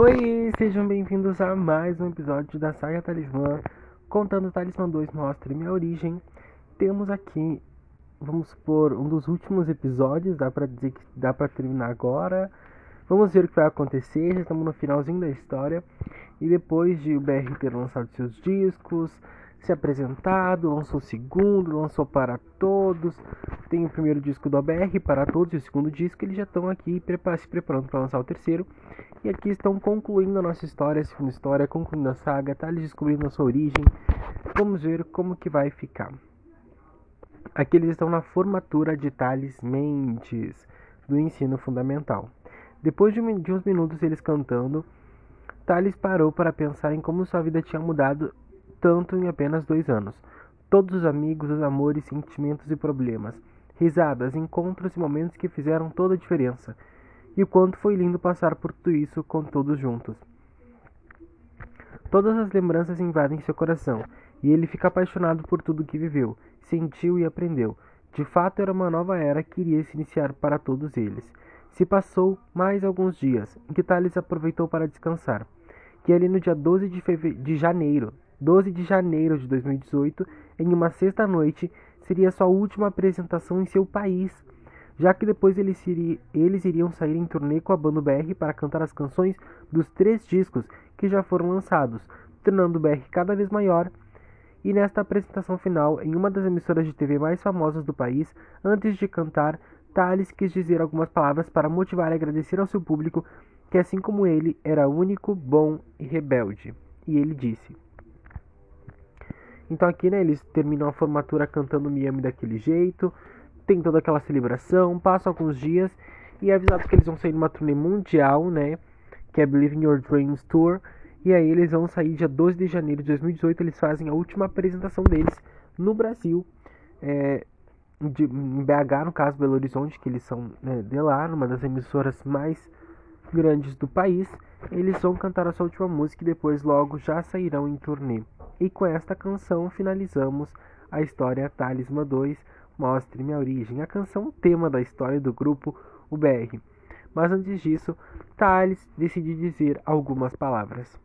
Oi, sejam bem-vindos a mais um episódio da saga Talismã, contando Talismã 2 Mostre Minha Origem. Temos aqui, vamos supor, um dos últimos episódios, dá pra dizer que dá pra terminar agora. Vamos ver o que vai acontecer, já estamos no finalzinho da história. E depois de o BR ter lançado seus discos, se apresentado, lançou o segundo, lançou para todos. Tem o primeiro disco do ABR para todos e o segundo disco. Eles já estão aqui se preparando para lançar o terceiro. E aqui estão concluindo a nossa história, a segunda história, concluindo a saga, tá eles descobrindo a sua origem. Vamos ver como que vai ficar. Aqui eles estão na formatura de Thales Mendes, do ensino fundamental. Depois de, uns minutos eles cantando, Thales parou para pensar em como sua vida tinha mudado tanto em apenas dois anos. Todos os amigos, os amores, sentimentos e problemas, risadas, encontros e momentos que fizeram toda a diferença. E o quanto foi lindo passar por tudo isso com todos juntos. Todas as lembranças invadem seu coração, e ele fica apaixonado por tudo que viveu, sentiu e aprendeu. De fato, era uma nova era que iria se iniciar para todos eles. Se passou mais alguns dias, em que Thales aproveitou para descansar, que ali no dia 12 de, de janeiro 12 de janeiro de 2018, em uma sexta-noite, seria sua última apresentação em seu país, já que depois eles, eles iriam sair em turnê com a banda BR para cantar as canções dos três discos que já foram lançados, tornando o BR cada vez maior. E nesta apresentação final, em uma das emissoras de TV mais famosas do país, antes de cantar, Thales quis dizer algumas palavras para motivar e agradecer ao seu público que, assim como ele, era único, bom e rebelde. E ele disse. Então aqui, né, eles terminam a formatura cantando Miami daquele jeito, tem toda aquela celebração, passam alguns dias e é avisado que eles vão sair numa turnê mundial, né, que é Believe in Your Dreams Tour, e aí eles vão sair dia 12 de janeiro de 2018, eles fazem a última apresentação deles no Brasil, é, de, em BH, no caso Belo Horizonte, que eles são né, de lá, numa das emissoras mais grandes do país, eles vão cantar a sua última música e depois logo já sairão em turnê. E com esta canção finalizamos a história Talismã 2, Mostre Minha Origem, a canção tema da história do grupo UBR. Mas antes disso, Thales decide dizer algumas palavras.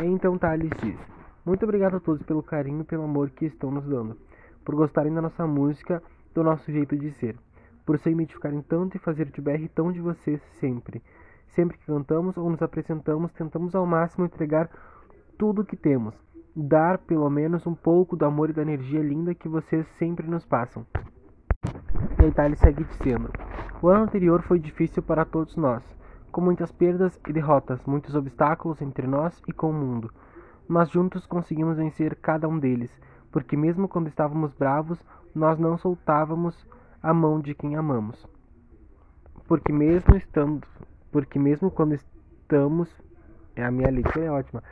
Então Thales diz: Muito obrigado a todos pelo carinho e pelo amor que estão nos dando, por gostarem da nossa música, do nosso jeito de ser, por se identificarem tanto e fazer de BR tão de vocês sempre. Sempre que cantamos ou nos apresentamos, tentamos ao máximo entregar tudo o que temos, dar pelo menos um pouco do amor e da energia linda que vocês sempre nos passam. E a Itália segue dizendo: O ano anterior foi difícil para todos nós, com muitas perdas e derrotas, muitos obstáculos entre nós e com o mundo. Mas juntos conseguimos vencer cada um deles, porque mesmo quando estávamos bravos, nós não soltávamos a mão de quem amamos. Porque mesmo estando, porque mesmo quando estamos, é a minha leitura é ótima.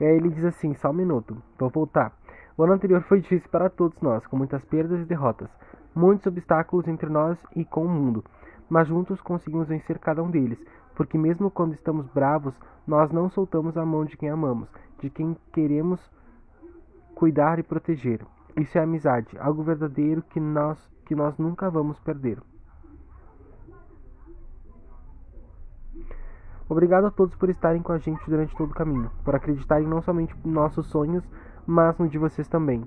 E aí ele diz assim: só um minuto, vou voltar. O ano anterior foi difícil para todos nós, com muitas perdas e derrotas, muitos obstáculos entre nós e com o mundo, mas juntos conseguimos vencer cada um deles, porque mesmo quando estamos bravos, nós não soltamos a mão de quem amamos, de quem queremos cuidar e proteger. Isso é amizade, algo verdadeiro que nós que nós nunca vamos perder. Obrigado a todos por estarem com a gente durante todo o caminho, por acreditarem não somente nos nossos sonhos, mas no de vocês também.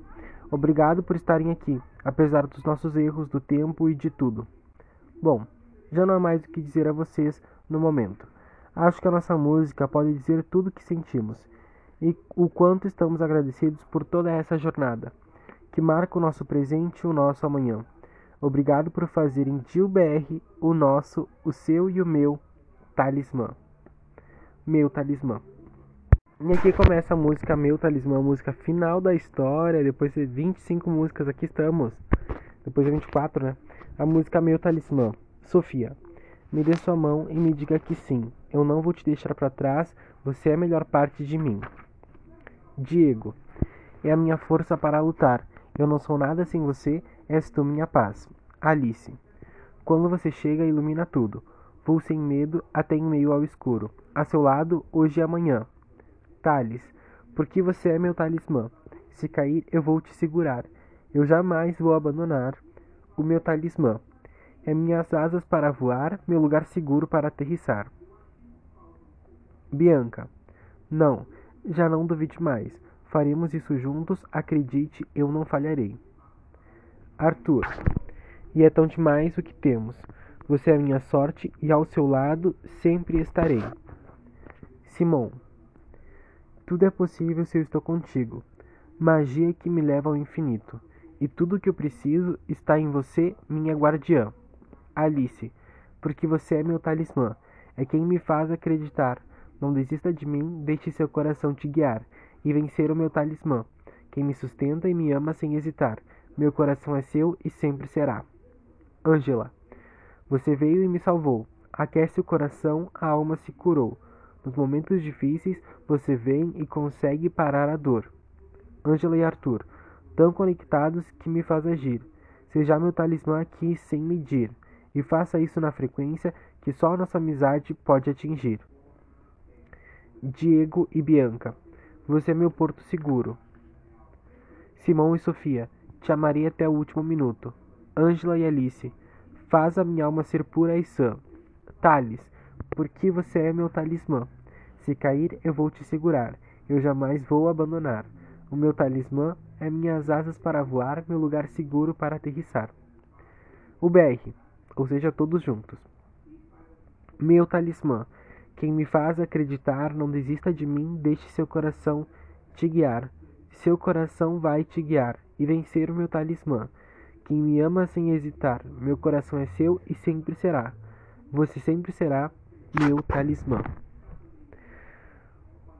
Obrigado por estarem aqui, apesar dos nossos erros, do tempo e de tudo. Bom, já não há mais o que dizer a vocês no momento. Acho que a nossa música pode dizer tudo o que sentimos e o quanto estamos agradecidos por toda essa jornada, que marca o nosso presente e o nosso amanhã. Obrigado por fazerem de UBR o nosso, o seu e o meu talismã meu talismã. E aqui começa a música Meu Talismã, a música final da história. Depois de 25 músicas, aqui estamos. Depois de 24, né? A música Meu Talismã. Sofia, me dê sua mão e me diga que sim. Eu não vou te deixar para trás. Você é a melhor parte de mim. Diego, é a minha força para lutar. Eu não sou nada sem você. És tu minha paz. Alice, quando você chega, ilumina tudo. Vou sem medo até em meio ao escuro. A seu lado, hoje e amanhã. Thales, porque você é meu talismã. Se cair, eu vou te segurar. Eu jamais vou abandonar o meu talismã. É minhas asas para voar, meu lugar seguro para aterrissar. Bianca. Não, já não duvide mais. Faremos isso juntos, acredite, eu não falharei. Arthur. E é tão demais o que temos. Você é minha sorte e ao seu lado sempre estarei. Simão. Tudo é possível se eu estou contigo. Magia que me leva ao infinito. E tudo o que eu preciso está em você, minha guardiã. Alice. Porque você é meu talismã. É quem me faz acreditar. Não desista de mim, deixe seu coração te guiar. E vencer o meu talismã. Quem me sustenta e me ama sem hesitar. Meu coração é seu e sempre será. Ângela. Você veio e me salvou. Aquece o coração, a alma se curou. Nos momentos difíceis, você vem e consegue parar a dor. Ângela e Arthur, tão conectados que me faz agir. Seja meu talismã aqui sem medir, e faça isso na frequência que só nossa amizade pode atingir. Diego e Bianca, você é meu porto seguro. Simão e Sofia, te amarei até o último minuto. Ângela e Alice, Faz a minha alma ser pura e sã. Thales, porque você é meu talismã. Se cair, eu vou te segurar. Eu jamais vou abandonar. O meu talismã é minhas asas para voar, meu lugar seguro para aterrissar. O BR, ou seja, todos juntos. Meu talismã, quem me faz acreditar, não desista de mim, deixe seu coração te guiar. Seu coração vai te guiar e vencer o meu talismã. Quem me ama sem hesitar, meu coração é seu e sempre será. Você sempre será meu talismã.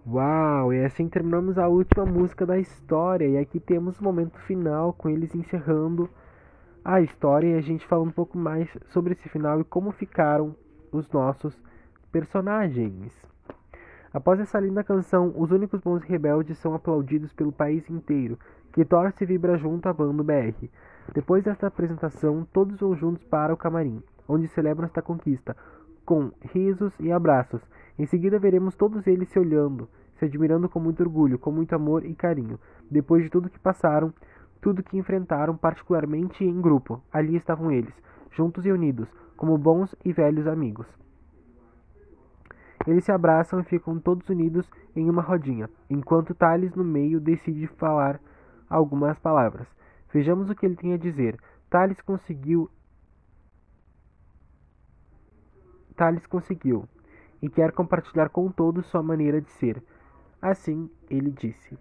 Uau! E assim terminamos a última música da história. E aqui temos o momento final com eles encerrando a história e a gente falando um pouco mais sobre esse final e como ficaram os nossos personagens. Após essa linda canção, os únicos bons rebeldes são aplaudidos pelo país inteiro, que torce e vibra junto à banda BR. Depois desta apresentação, todos vão juntos para o camarim, onde celebram esta conquista, com risos e abraços. Em seguida, veremos todos eles se olhando, se admirando com muito orgulho, com muito amor e carinho. Depois de tudo que passaram, tudo que enfrentaram, particularmente em grupo, ali estavam eles, juntos e unidos, como bons e velhos amigos. Eles se abraçam e ficam todos unidos em uma rodinha, enquanto Thales no meio decide falar algumas palavras. Vejamos o que ele tem a dizer. Thales conseguiu. Thales conseguiu e quer compartilhar com todos sua maneira de ser. Assim, ele disse: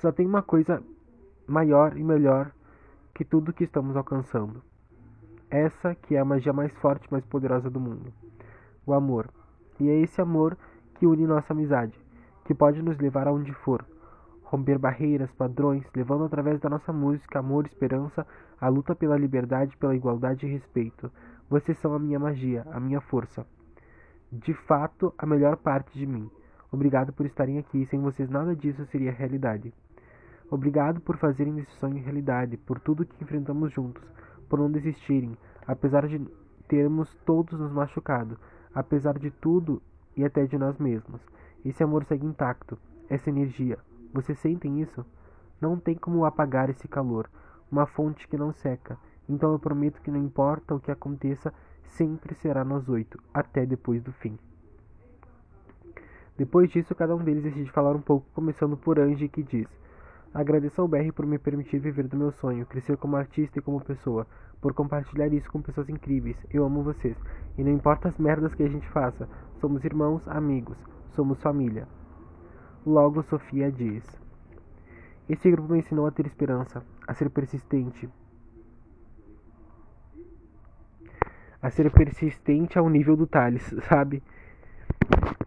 Só tem uma coisa maior e melhor que tudo que estamos alcançando. Essa que é a magia mais forte e mais poderosa do mundo. O amor. E é esse amor que une nossa amizade, que pode nos levar aonde for, romper barreiras, padrões, levando através da nossa música amor, esperança, a luta pela liberdade, pela igualdade e respeito. Vocês são a minha magia, a minha força. De fato, a melhor parte de mim. Obrigado por estarem aqui, sem vocês nada disso seria realidade. Obrigado por fazerem esse sonho realidade, por tudo que enfrentamos juntos, por não desistirem, apesar de termos todos nos machucado, apesar de tudo e até de nós mesmos. Esse amor segue intacto, essa energia, vocês sentem isso? Não tem como apagar esse calor, uma fonte que não seca. Então eu prometo que não importa o que aconteça, sempre será nós oito, até depois do fim. Depois disso, cada um deles decide falar um pouco, começando por Angie, que diz: Agradeço ao BR por me permitir viver do meu sonho, crescer como artista e como pessoa, por compartilhar isso com pessoas incríveis. Eu amo vocês. E não importa as merdas que a gente faça, somos irmãos, amigos, somos família. Logo, Sofia diz: Esse grupo me ensinou a ter esperança, a ser persistente. A ser persistente ao nível do Thales, sabe?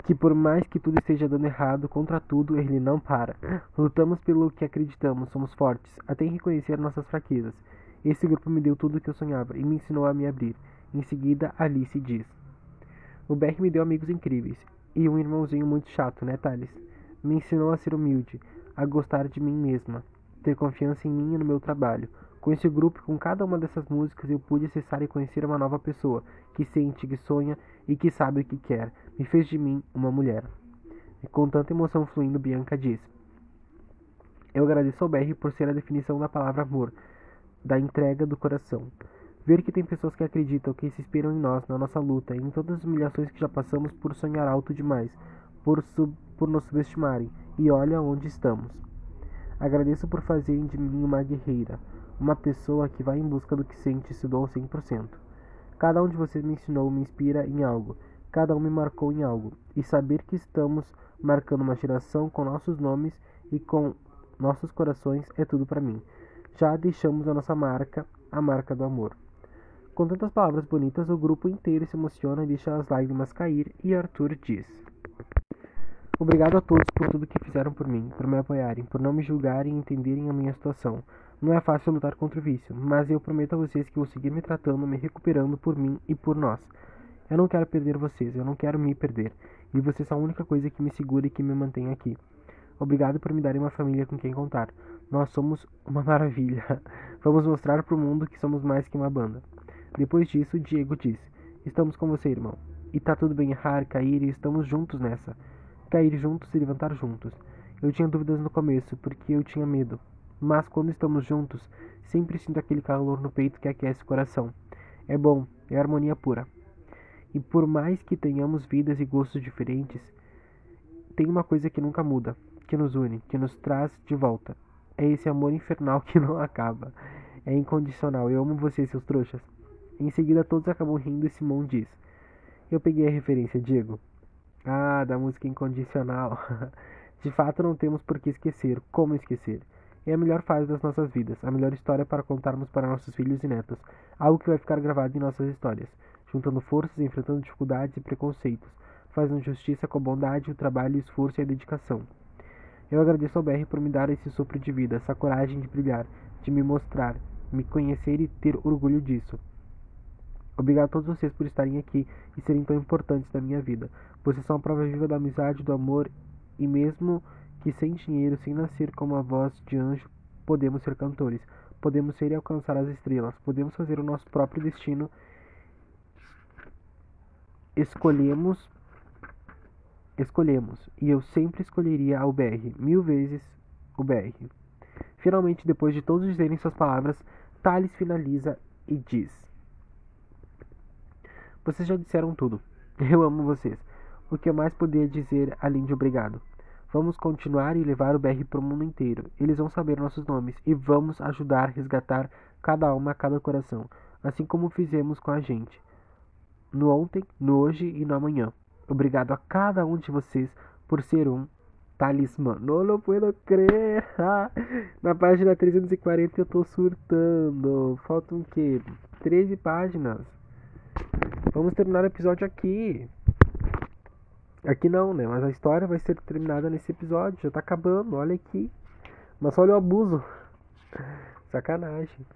Que por mais que tudo esteja dando errado, contra tudo, ele não para. Lutamos pelo que acreditamos, somos fortes, até em reconhecer nossas fraquezas. Esse grupo me deu tudo o que eu sonhava e me ensinou a me abrir. Em seguida, Alice diz: O Beck me deu amigos incríveis e um irmãozinho muito chato, né, Thales? Me ensinou a ser humilde, a gostar de mim mesma, ter confiança em mim e no meu trabalho. Com esse grupo, com cada uma dessas músicas, eu pude acessar e conhecer uma nova pessoa, que sente, que sonha e que sabe o que quer. Me fez de mim uma mulher. E com tanta emoção fluindo, Bianca diz: Eu agradeço ao BR por ser a definição da palavra amor, da entrega do coração. Ver que tem pessoas que acreditam, que se inspiram em nós, na nossa luta, em todas as humilhações que já passamos por sonhar alto demais, por, sub, por nos subestimarem. E olha onde estamos. Agradeço por fazerem de mim uma guerreira, uma pessoa que vai em busca do que sente e se doa 100%. Cada um de vocês me ensinou, me inspira em algo. Cada um me marcou em algo. E saber que estamos marcando uma geração com nossos nomes e com nossos corações é tudo para mim. Já deixamos a nossa marca, a marca do amor. Com tantas palavras bonitas, o grupo inteiro se emociona e deixa as lágrimas cair, e Arthur diz: Obrigado a todos por tudo que fizeram por mim, por me apoiarem, por não me julgarem e entenderem a minha situação. Não é fácil lutar contra o vício, mas eu prometo a vocês que vou seguir me tratando, me recuperando por mim e por nós. Eu não quero perder vocês, eu não quero me perder, e vocês são a única coisa que me segura e que me mantém aqui. Obrigado por me darem uma família com quem contar. Nós somos uma maravilha. Vamos mostrar para o mundo que somos mais que uma banda. Depois disso, Diego diz: Estamos com você, irmão. E tá tudo bem errar, cair e estamos juntos nessa. Cair juntos e levantar juntos. Eu tinha dúvidas no começo, porque eu tinha medo. Mas quando estamos juntos, sempre sinto aquele calor no peito que aquece o coração. É bom, é harmonia pura. E por mais que tenhamos vidas e gostos diferentes, tem uma coisa que nunca muda, que nos une, que nos traz de volta. É esse amor infernal que não acaba. É incondicional. Eu amo vocês, seus trouxas. Em seguida, todos acabam rindo e Simon diz: Eu peguei a referência, Diego. Ah, da música incondicional. De fato, não temos por que esquecer. Como esquecer? É a melhor fase das nossas vidas, a melhor história para contarmos para nossos filhos e netos, algo que vai ficar gravado em nossas histórias, juntando forças, enfrentando dificuldades e preconceitos, fazendo justiça com a bondade, o trabalho, o esforço e a dedicação. Eu agradeço ao BR por me dar esse sopro de vida, essa coragem de brilhar, de me mostrar, me conhecer e ter orgulho disso. Obrigado a todos vocês por estarem aqui e serem tão importantes na minha vida. Vocês são a prova viva da amizade, do amor e mesmo que sem dinheiro, sem nascer como a voz de anjo, podemos ser cantores, podemos ser e alcançar as estrelas, podemos fazer o nosso próprio destino. Escolhemos escolhemos, e eu sempre escolheria o BR, mil vezes o BR. Finalmente, depois de todos dizerem suas palavras, Thales finaliza e diz: vocês já disseram tudo. Eu amo vocês. O que eu mais poderia dizer além de obrigado? Vamos continuar e levar o BR para o mundo inteiro. Eles vão saber nossos nomes e vamos ajudar a resgatar cada alma, cada coração, assim como fizemos com a gente. No ontem, no hoje e no amanhã. Obrigado a cada um de vocês por ser um talismã. Não, não puedo crer. Na página 340 eu tô surtando. Faltam o quê? 13 páginas. Vamos terminar o episódio aqui. Aqui não, né? Mas a história vai ser terminada nesse episódio. Já tá acabando, olha aqui. Mas olha o abuso. Sacanagem.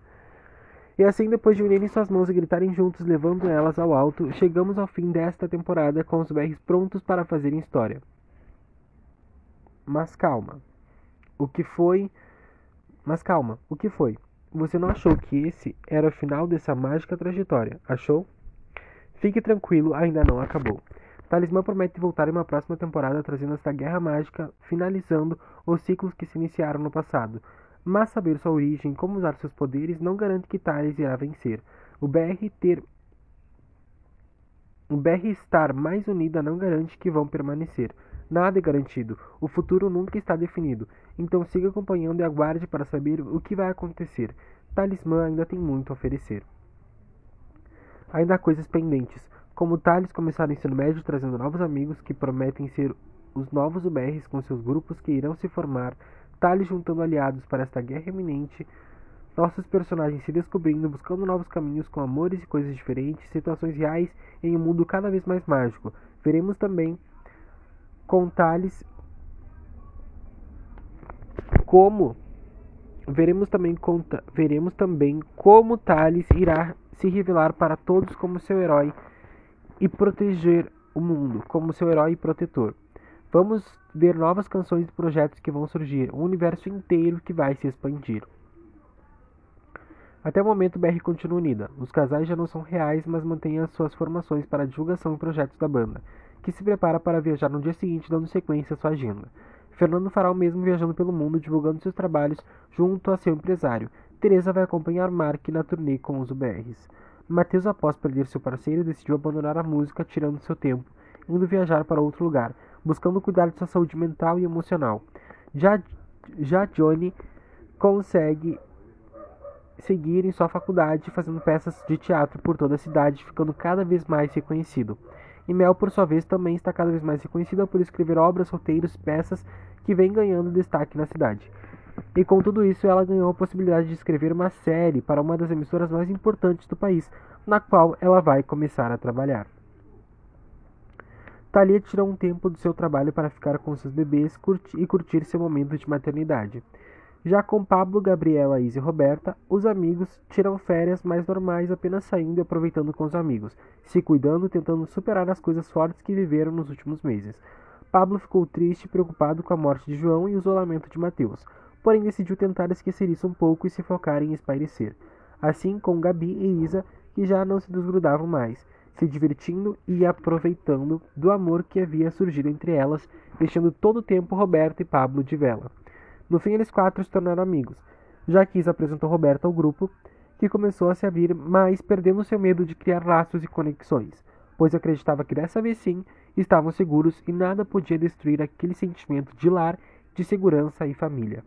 E assim, depois de unirem suas mãos e gritarem juntos, levando elas ao alto, chegamos ao fim desta temporada com os BRs prontos para fazerem história. Mas calma. O que foi. Mas calma, o que foi? Você não achou que esse era o final dessa mágica trajetória, achou? Fique tranquilo, ainda não acabou. Talismã promete voltar em uma próxima temporada trazendo esta guerra mágica, finalizando os ciclos que se iniciaram no passado. Mas saber sua origem e como usar seus poderes não garante que Thales irá vencer. O BR ter o BR estar mais unida não garante que vão permanecer. Nada é garantido. O futuro nunca está definido. Então siga acompanhando e aguarde para saber o que vai acontecer. Talismã ainda tem muito a oferecer. Ainda há coisas pendentes, como Thales começar o ensino médio trazendo novos amigos que prometem ser os novos UBRs com seus grupos que irão se formar, Thales juntando aliados para esta guerra iminente, nossos personagens se descobrindo, buscando novos caminhos com amores e coisas diferentes, situações reais em um mundo cada vez mais mágico. Veremos também com Thales como veremos também, veremos também como Thales irá se revelar para todos como seu herói e proteger o mundo como seu herói e protetor. Vamos ver novas canções e projetos que vão surgir, um universo inteiro que vai se expandir. Até o momento, o BR continua unida. Os casais já não são reais, mas mantêm as suas formações para divulgação e projetos da banda, que se prepara para viajar no dia seguinte, dando sequência à sua agenda. Fernando fará o mesmo viajando pelo mundo, divulgando seus trabalhos junto a seu empresário. Teresa vai acompanhar Mark na turnê com os UBRs. Mateus, após perder seu parceiro, decidiu abandonar a música, tirando seu tempo, indo viajar para outro lugar, buscando cuidar de sua saúde mental e emocional. Já, já Johnny consegue seguir em sua faculdade, fazendo peças de teatro por toda a cidade, ficando cada vez mais reconhecido. E Mel, por sua vez, também está cada vez mais reconhecida por escrever obras, roteiros, peças que vem ganhando destaque na cidade. E com tudo isso, ela ganhou a possibilidade de escrever uma série para uma das emissoras mais importantes do país, na qual ela vai começar a trabalhar. Thalia tirou um tempo do seu trabalho para ficar com seus bebês e curtir seu momento de maternidade. Já com Pablo, Gabriela, Isa e Roberta, os amigos tiram férias mais normais, apenas saindo e aproveitando com os amigos, se cuidando, tentando superar as coisas fortes que viveram nos últimos meses. Pablo ficou triste e preocupado com a morte de João e o isolamento de Mateus, porém decidiu tentar esquecer isso um pouco e se focar em espairecer. Assim com Gabi e Isa, que já não se desgrudavam mais, se divertindo e aproveitando do amor que havia surgido entre elas, deixando todo o tempo Roberto e Pablo de vela. No fim, eles quatro se tornaram amigos. Jaquis apresentou Roberto ao grupo, que começou a se abrir, mas perdendo seu medo de criar laços e conexões, pois acreditava que dessa vez sim estavam seguros e nada podia destruir aquele sentimento de lar, de segurança e família.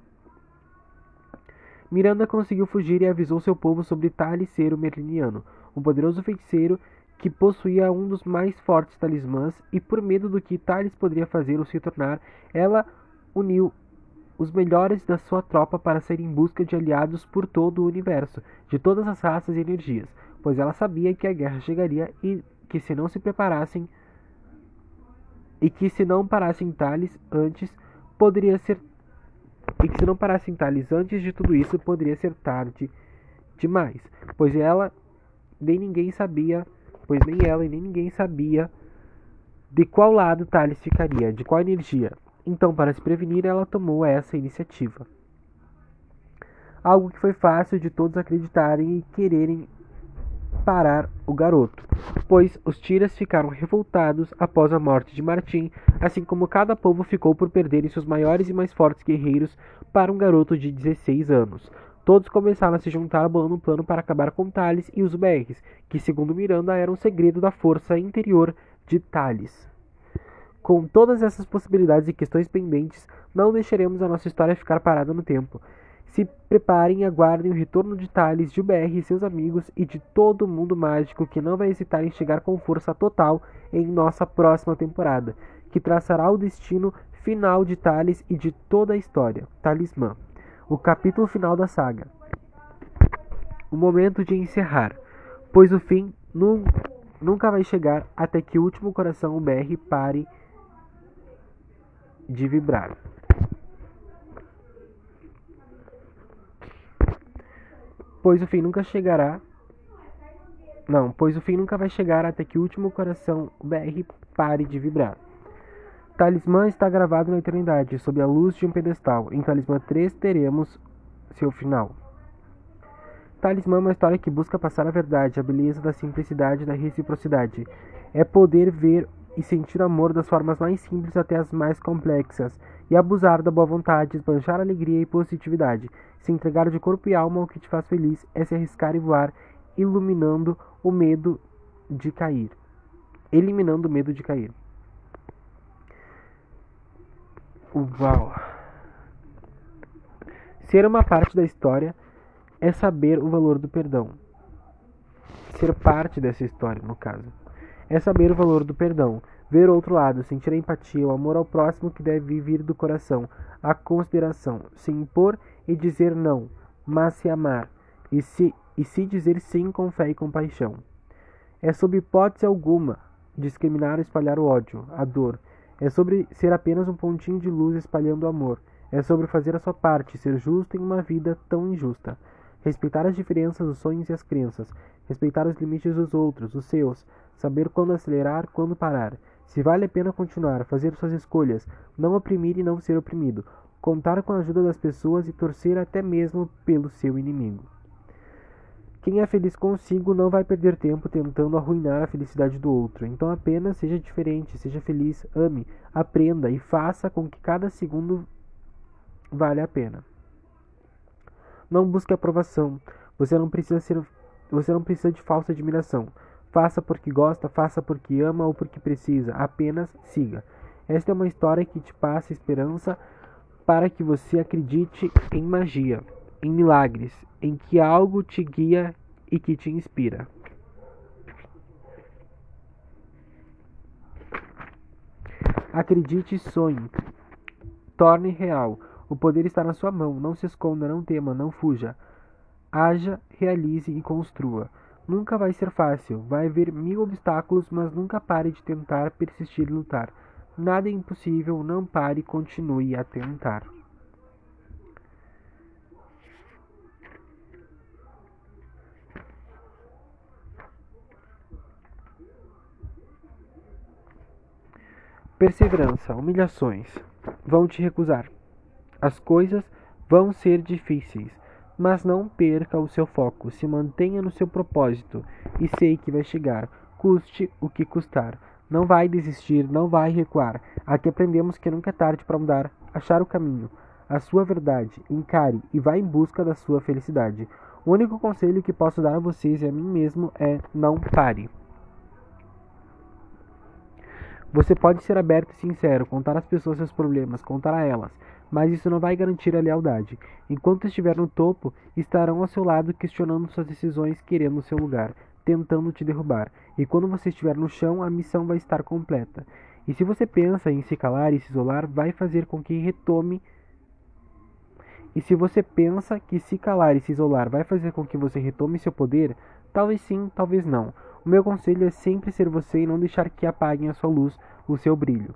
Miranda conseguiu fugir e avisou seu povo sobre Thales ser o Merliniano, um poderoso feiticeiro que possuía um dos mais fortes talismãs, e por medo do que Thales poderia fazer-o se tornar, ela uniu os melhores da sua tropa para sair em busca de aliados por todo o universo, de todas as raças e energias, pois ela sabia que a guerra chegaria e que se não se preparassem e que se não parassem Thales antes, poderia ser e que se não parassem Thales antes de tudo isso, poderia ser tarde demais, pois ela nem ninguém sabia, pois nem ela e nem ninguém sabia de qual lado Thales ficaria, de qual energia. Então, para se prevenir, ela tomou essa iniciativa. Algo que foi fácil de todos acreditarem e quererem parar o garoto, pois os tiras ficaram revoltados após a morte de Martim, assim como cada povo ficou por perderem seus maiores e mais fortes guerreiros para um garoto de 16 anos. Todos começaram a se juntar bolando um plano para acabar com Thales e os BRs, que segundo Miranda era um segredo da força interior de Thales. Com todas essas possibilidades e questões pendentes, não deixaremos a nossa história ficar parada no tempo. Se preparem e aguardem o retorno de Thales, Gilbert e seus amigos e de todo mundo mágico que não vai hesitar em chegar com força total em nossa próxima temporada, que traçará o destino final de Thales e de toda a história. Talismã. O capítulo final da saga. O momento de encerrar, pois o fim nunca vai chegar até que o último coração BR pare de vibrar. Pois o fim nunca chegará. Não, pois o fim nunca vai chegar até que o último coração BR pare de vibrar. Talismã está gravado na eternidade, sob a luz de um pedestal. Em Talismã 3 teremos seu final. Talismã é uma história que busca passar a verdade, a beleza da simplicidade e da reciprocidade. É poder ver e sentir amor das formas mais simples até as mais complexas, e abusar da boa vontade, esbanjar alegria e positividade. Se entregar de corpo e alma ao que te faz feliz é se arriscar e voar, iluminando o medo de cair. Eliminando o medo de cair. Uau! Ser uma parte da história é saber o valor do perdão. Ser parte dessa história, no caso é saber o valor do perdão, ver o outro lado, sentir a empatia, o amor ao próximo que deve vir do coração, a consideração, se impor e dizer não, mas se amar, e se, e se dizer sim com fé e compaixão. É sob hipótese alguma discriminar ou espalhar o ódio, a dor. É sobre ser apenas um pontinho de luz espalhando o amor. É sobre fazer a sua parte, ser justo em uma vida tão injusta. Respeitar as diferenças, os sonhos e as crenças. Respeitar os limites dos outros, os seus saber quando acelerar, quando parar, se vale a pena continuar, fazer suas escolhas, não oprimir e não ser oprimido, contar com a ajuda das pessoas e torcer até mesmo pelo seu inimigo. Quem é feliz consigo não vai perder tempo tentando arruinar a felicidade do outro. Então apenas seja diferente, seja feliz, ame, aprenda e faça com que cada segundo vale a pena. Não busque aprovação. Você não precisa ser você não precisa de falsa admiração. Faça porque gosta, faça porque ama ou porque precisa. Apenas siga. Esta é uma história que te passa esperança para que você acredite em magia, em milagres, em que algo te guia e que te inspira. Acredite e sonhe. Torne real. O poder está na sua mão. Não se esconda, não tema, não fuja. Haja, realize e construa. Nunca vai ser fácil. Vai haver mil obstáculos, mas nunca pare de tentar, persistir e lutar. Nada é impossível, não pare, continue a tentar. Perseverança, humilhações vão te recusar. As coisas vão ser difíceis, mas não perca o seu foco. Se mantenha no seu propósito e sei que vai chegar, custe o que custar. Não vai desistir, não vai recuar. Aqui aprendemos que nunca é tarde para mudar, achar o caminho, a sua verdade, encare e vá em busca da sua felicidade. O único conselho que posso dar a vocês e a mim mesmo é não pare. Você pode ser aberto e sincero, contar às pessoas seus problemas, contar a elas, mas isso não vai garantir a lealdade. Enquanto estiver no topo, estarão ao seu lado questionando suas decisões, querendo o seu lugar, tentando te derrubar. E quando você estiver no chão, a missão vai estar completa. E se você pensa em se calar e se isolar, vai fazer com que retome. E se você pensa que se calar e se isolar vai fazer com que você retome seu poder, talvez sim, talvez não. O meu conselho é sempre ser você e não deixar que apaguem a sua luz, o seu brilho.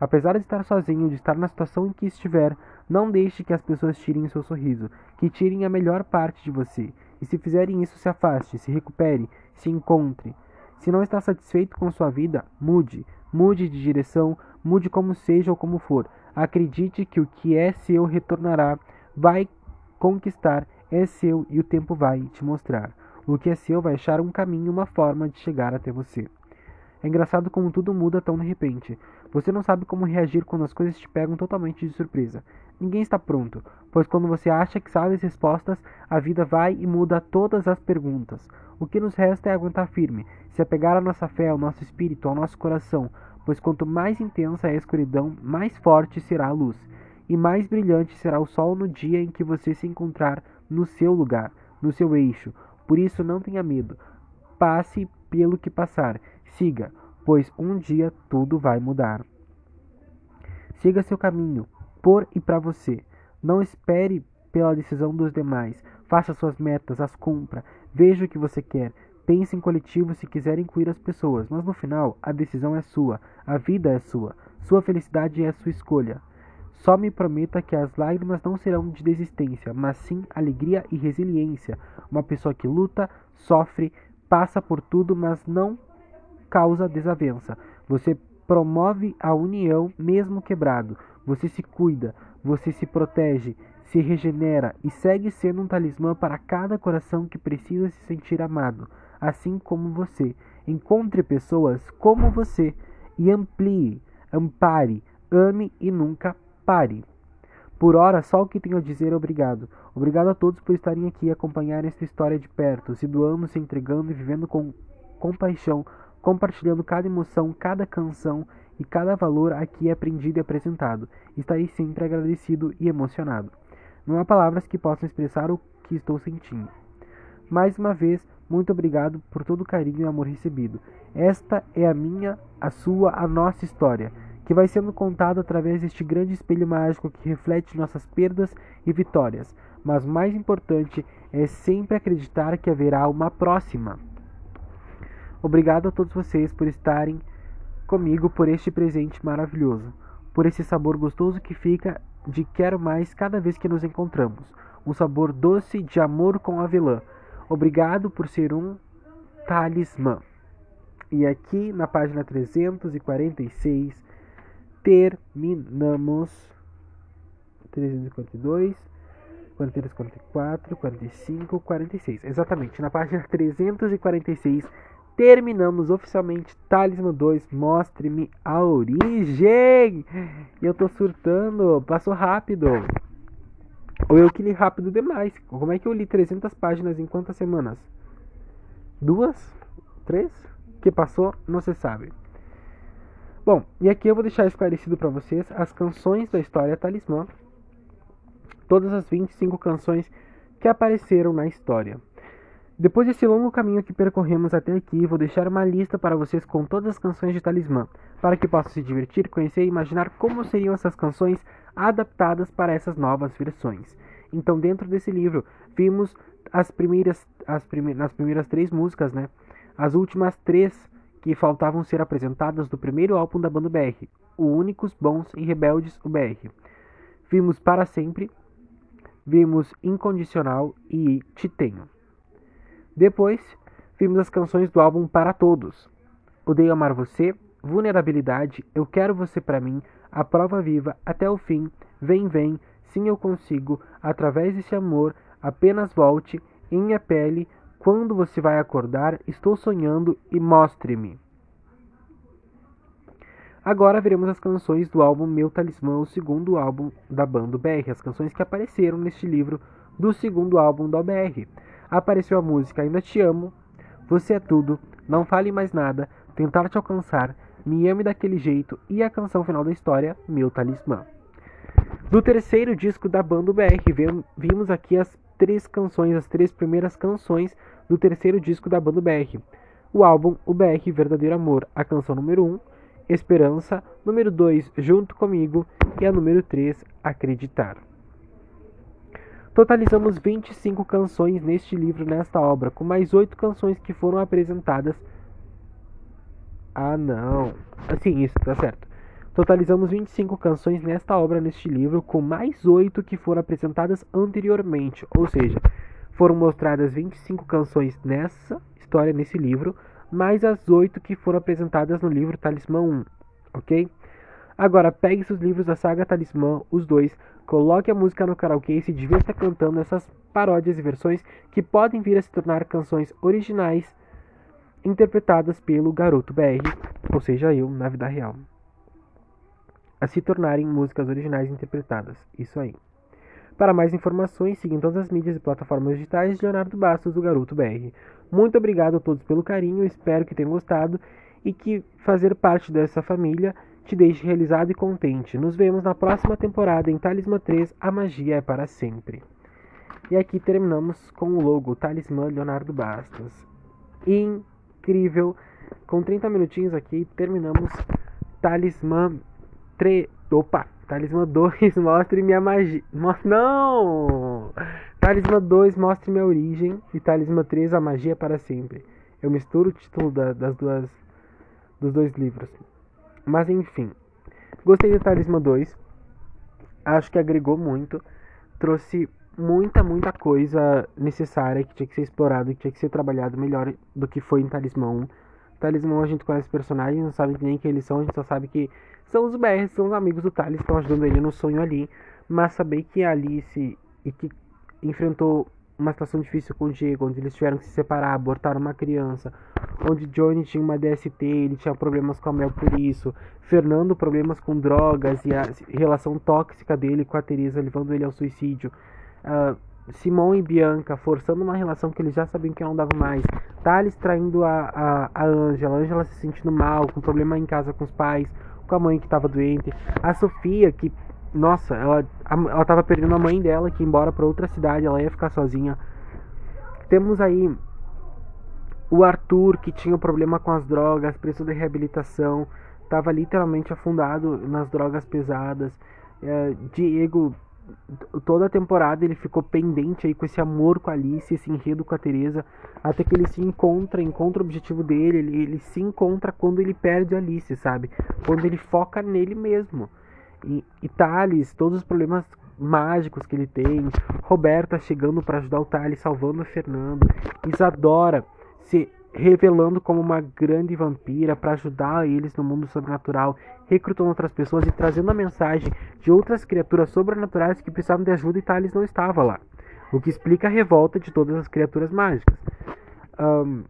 Apesar de estar sozinho, de estar na situação em que estiver, não deixe que as pessoas tirem seu sorriso, que tirem a melhor parte de você. E se fizerem isso, se afaste, se recupere, se encontre. Se não está satisfeito com sua vida, mude. Mude de direção, mude como seja ou como for. Acredite que o que é seu retornará, vai conquistar, é seu e o tempo vai te mostrar. O que é seu vai achar um caminho, uma forma de chegar até você. É engraçado como tudo muda tão de repente. Você não sabe como reagir quando as coisas te pegam totalmente de surpresa. Ninguém está pronto, pois quando você acha que sabe as respostas, a vida vai e muda todas as perguntas. O que nos resta é aguentar firme, se apegar à nossa fé, ao nosso espírito, ao nosso coração, pois quanto mais intensa é a escuridão, mais forte será a luz, e mais brilhante será o sol no dia em que você se encontrar no seu lugar, no seu eixo, por isso não tenha medo. Passe pelo que passar. Siga, pois um dia tudo vai mudar. Siga seu caminho, por e para você. Não espere pela decisão dos demais. Faça suas metas, as cumpra. Veja o que você quer. Pense em coletivo se quiser incluir as pessoas, mas no final a decisão é sua, a vida é sua, sua felicidade é sua escolha. Só me prometa que as lágrimas não serão de desistência, mas sim alegria e resiliência. Uma pessoa que luta, sofre, passa por tudo, mas não causa desavença. Você promove a união mesmo quebrado. Você se cuida, você se protege, se regenera e segue sendo um talismã para cada coração que precisa se sentir amado, assim como você. Encontre pessoas como você e amplie, ampare, ame e nunca Pare. Por hora, só o que tenho a dizer é obrigado. Obrigado a todos por estarem aqui e acompanharem esta história de perto, se doando, se entregando e vivendo com compaixão, compartilhando cada emoção, cada canção e cada valor aqui aprendido e apresentado. Estarei sempre agradecido e emocionado. Não há palavras que possam expressar o que estou sentindo. Mais uma vez, muito obrigado por todo o carinho e amor recebido. Esta é a minha, a sua, a nossa história que vai sendo contado através deste grande espelho mágico que reflete nossas perdas e vitórias. Mas mais importante é sempre acreditar que haverá uma próxima. Obrigado a todos vocês por estarem comigo por este presente maravilhoso, por esse sabor gostoso que fica de quero mais cada vez que nos encontramos. Um sabor doce de amor com avelã. Obrigado por ser um talismã. E aqui na página 346 terminamos 352, 43, 44, 45, 46. Exatamente, na página 346 terminamos oficialmente Talismã 2, mostre-me a origem. E eu tô surtando, passou rápido. Ou eu que li rápido demais. Como é que eu li 300 páginas em quantas semanas? Duas? Três? que passou? Não se sabe. Bom, e aqui eu vou deixar esclarecido para vocês as canções da história Talismã. Todas as 25 canções que apareceram na história. Depois desse longo caminho que percorremos até aqui, vou deixar uma lista para vocês com todas as canções de Talismã, para que possam se divertir, conhecer e imaginar como seriam essas canções adaptadas para essas novas versões. Então, dentro desse livro, vimos as primeiras, as prime nas primeiras três músicas, né? As últimas três que faltavam ser apresentadas do primeiro álbum da banda BR, o Únicos, Bons e Rebeldes, o BR. Vimos Para Sempre, vimos Incondicional e Te Tenho. Depois, vimos as canções do álbum Para Todos. Odeio Amar Você, Vulnerabilidade, Eu Quero Você Pra Mim, A Prova Viva, Até o Fim, Vem Vem, Sim Eu Consigo, Através desse Amor, Apenas Volte, Em Minha Pele, Quando Você Vai Acordar, Estou Sonhando e Mostre-me. Agora veremos as canções do álbum Meu Talismã, o segundo álbum da banda BR, as canções que apareceram neste livro do segundo álbum da BR. Apareceu a música Ainda Te Amo, Você é Tudo, Não Fale Mais Nada, Tentar Te Alcançar, Me Ame Daquele Jeito e a canção final da história, Meu Talismã. Do terceiro disco da banda BR, vimos aqui as três canções, as três primeiras canções do terceiro disco da banda BR. O álbum O BR Verdadeiro Amor, a canção número 1, Esperança, número 2, Junto Comigo e a número 3, Acreditar. Totalizamos 25 canções neste livro, nesta obra, com mais 8 canções que foram apresentadas. Ah, não. Assim, isso, tá certo. Totalizamos 25 canções nesta obra, neste livro, com mais 8 que foram apresentadas anteriormente. Ou seja, foram mostradas 25 canções nessa história, nesse livro, mais as oito que foram apresentadas no livro Talismã 1, ok? Agora, pegue seus livros da saga Talismã, os dois, coloque a música no karaokê e se divirta cantando essas paródias e versões que podem vir a se tornar canções originais interpretadas pelo garoto BR, ou seja, eu, na vida real. A se tornarem músicas originais interpretadas. Isso aí. Para mais informações, siga em todas as mídias e plataformas digitais Leonardo Bastos, o Garoto BR. Muito obrigado a todos pelo carinho, espero que tenham gostado e que fazer parte dessa família te deixe realizado e contente. Nos vemos na próxima temporada em Talismã 3, A Magia é para Sempre. E aqui terminamos com o logo Talismã Leonardo Bastos. Incrível! Com 30 minutinhos aqui, terminamos Talismã 3. Opa! Talismã 2, mostre minha magia. Não! Talismã 2, mostre minha origem. E Talismã 3, a magia para sempre. Eu misturo o título da, das duas, dos dois livros. Mas enfim. Gostei do Talismã 2. Acho que agregou muito. Trouxe muita, muita coisa necessária que tinha que ser explorado, que tinha que ser trabalhado melhor do que foi em Talismã 1. Talismã a gente conhece os personagens, não sabe nem quem eles são, a gente só sabe que são os BRs, são os amigos do Thales estão ajudando ele no sonho ali. Mas saber que a Alice e que enfrentou uma situação difícil com o Diego, onde eles tiveram que se separar, abortar uma criança, onde Johnny tinha uma DST, ele tinha problemas com a Mel por isso, Fernando problemas com drogas e a relação tóxica dele com a Teresa levando ele ao suicídio, uh, Simon e Bianca forçando uma relação que eles já sabiam que não dava mais, Thales traindo a, a, a Angela, Angela se sentindo mal, com problema em casa com os pais, com a mãe que estava doente, a Sofia que nossa, ela, ela tava perdendo a mãe dela, que embora para outra cidade, ela ia ficar sozinha. Temos aí o Arthur, que tinha um problema com as drogas, preço de reabilitação, tava literalmente afundado nas drogas pesadas. É, Diego, toda a temporada ele ficou pendente aí com esse amor com a Alice, esse enredo com a Teresa, até que ele se encontra, encontra o objetivo dele, ele, ele se encontra quando ele perde a Alice, sabe? Quando ele foca nele mesmo. E, Thales, todos os problemas mágicos que ele tem, Roberta chegando para ajudar o Thales, salvando o Fernando, Isadora se revelando como uma grande vampira para ajudar eles no mundo sobrenatural, recrutando outras pessoas e trazendo a mensagem de outras criaturas sobrenaturais que precisavam de ajuda e Thales não estava lá. O que explica a revolta de todas as criaturas mágicas. Um,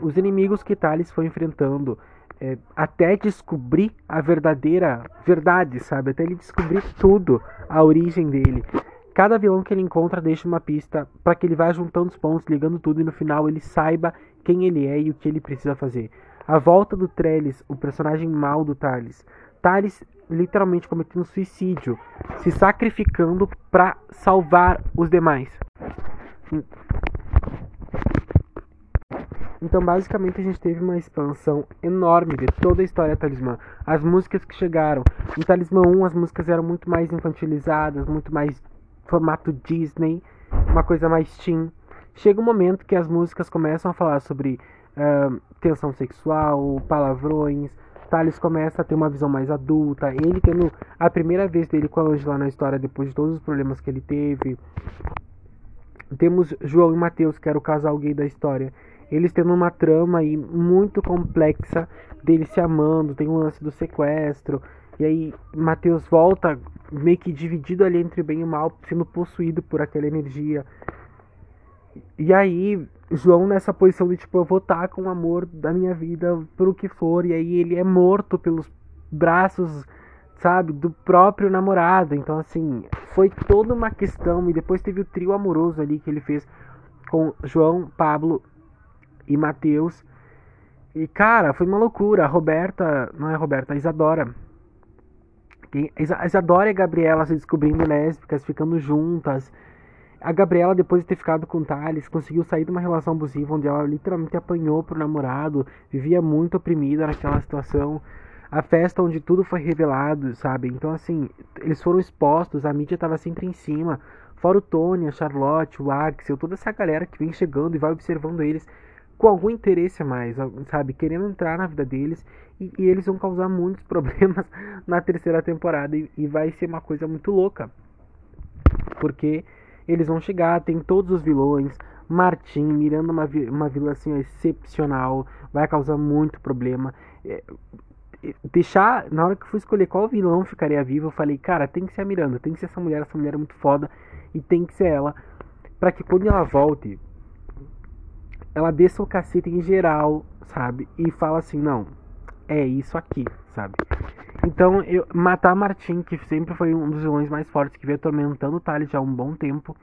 os inimigos que Thales foi enfrentando é, até descobrir a verdadeira verdade, sabe? Até ele descobrir tudo, a origem dele. Cada vilão que ele encontra deixa uma pista para que ele vá juntando os pontos, ligando tudo e no final ele saiba quem ele é e o que ele precisa fazer. A volta do Trellis, o personagem mal do Thales. Thales literalmente cometendo suicídio, se sacrificando para salvar os demais. Então, basicamente, a gente teve uma expansão enorme de toda a história Talismã. As músicas que chegaram. Em Talismã 1, as músicas eram muito mais infantilizadas, muito mais formato Disney, uma coisa mais teen. Chega um momento que as músicas começam a falar sobre uh, tensão sexual, palavrões. Thales começa a ter uma visão mais adulta. Ele tendo a primeira vez dele com a Angela na história, depois de todos os problemas que ele teve. Temos João e Mateus, que era o casal gay da história. Eles tendo uma trama aí muito complexa deles se amando, tem o lance do sequestro. E aí Mateus volta meio que dividido ali entre bem e mal, sendo possuído por aquela energia. E aí, João nessa posição de tipo, eu vou estar com o amor da minha vida pro que for, e aí ele é morto pelos braços, sabe, do próprio namorado. Então, assim, foi toda uma questão. E depois teve o trio amoroso ali que ele fez com João, Pablo e Matheus. E cara, foi uma loucura. A Roberta, não é a Roberta, a Isadora. A Isadora e a Gabriela se descobrindo lésbicas, ficando juntas. A Gabriela, depois de ter ficado com o Thales, conseguiu sair de uma relação abusiva onde ela literalmente apanhou pro namorado, vivia muito oprimida naquela situação. A festa onde tudo foi revelado, sabe? Então, assim, eles foram expostos, a mídia tava sempre em cima. Fora o Tony, a Charlotte, o Axel, toda essa galera que vem chegando e vai observando eles com algum interesse a mais, sabe? Querendo entrar na vida deles e, e eles vão causar muitos problemas na terceira temporada e, e, vai ser uma coisa muito louca. Porque eles vão chegar, tem todos os vilões, Martin mirando uma, uma vila assim excepcional, vai causar muito problema. É, deixar, na hora que eu fui escolher qual vilão ficaria vivo, eu falei, cara, tem que ser a Miranda, tem que ser essa mulher, essa mulher é muito foda e tem que ser ela, para que quando ela volte, ela desça o cacete em geral, sabe? E fala assim, não, é isso aqui, sabe? Então, eu matar Martin, que sempre foi um dos vilões mais fortes, que veio atormentando o Thales já há um bom tempo,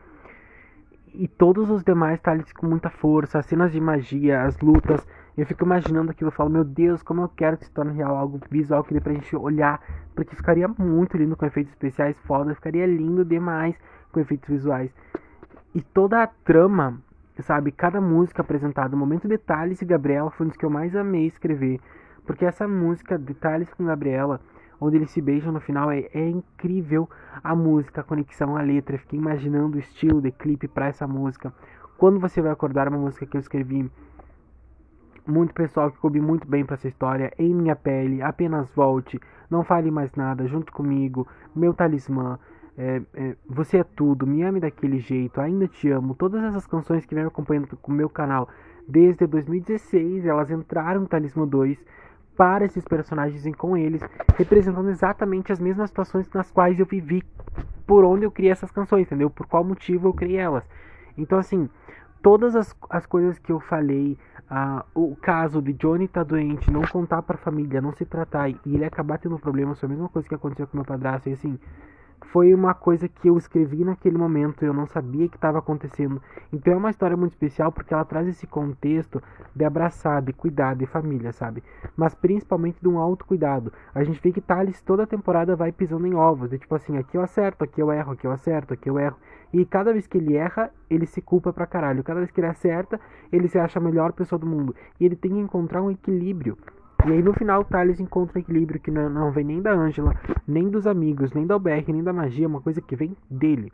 e todos os demais Thales com muita força, as cenas de magia, as lutas, eu fico imaginando aquilo, eu falo, meu Deus, como eu quero que se torne real algo visual que dê pra gente olhar, porque ficaria muito lindo com efeitos especiais foda, ficaria lindo demais com efeitos visuais. E toda a trama sabe? Cada música apresentada, o momento de Thales e Gabriela foi um dos que eu mais amei escrever. Porque essa música de Thales com Gabriela, onde eles se beijam no final, é, é incrível a música, a conexão, a letra. Fiquei imaginando o estilo de clipe para essa música. Quando você vai acordar, uma música que eu escrevi muito pessoal que coube muito bem para essa história. Em minha pele, apenas volte, não fale mais nada, junto comigo, meu talismã. É, é, você é tudo, me ame daquele jeito, ainda te amo. Todas essas canções que vem acompanhando com o meu canal desde 2016, elas entraram no Talismã 2 para esses personagens e com eles, representando exatamente as mesmas situações nas quais eu vivi, por onde eu criei essas canções, entendeu? Por qual motivo eu criei elas. Então, assim, todas as, as coisas que eu falei, uh, o caso de Johnny tá doente, não contar pra família, não se tratar e ele acabar tendo problemas, foi a mesma coisa que aconteceu com meu padrasto, e assim foi uma coisa que eu escrevi naquele momento, eu não sabia que estava acontecendo. Então é uma história muito especial porque ela traz esse contexto de abraçar, de cuidar, de família, sabe? Mas principalmente de um autocuidado. A gente vê que Thales toda temporada vai pisando em ovos, de tipo assim, aqui eu acerto, aqui eu erro, aqui eu acerto, aqui eu erro. E cada vez que ele erra, ele se culpa pra caralho. Cada vez que ele acerta, ele se acha a melhor pessoa do mundo. E ele tem que encontrar um equilíbrio e aí no final o Thales encontra um equilíbrio que não, não vem nem da Angela, nem dos amigos, nem da UBR, nem da magia, uma coisa que vem dele.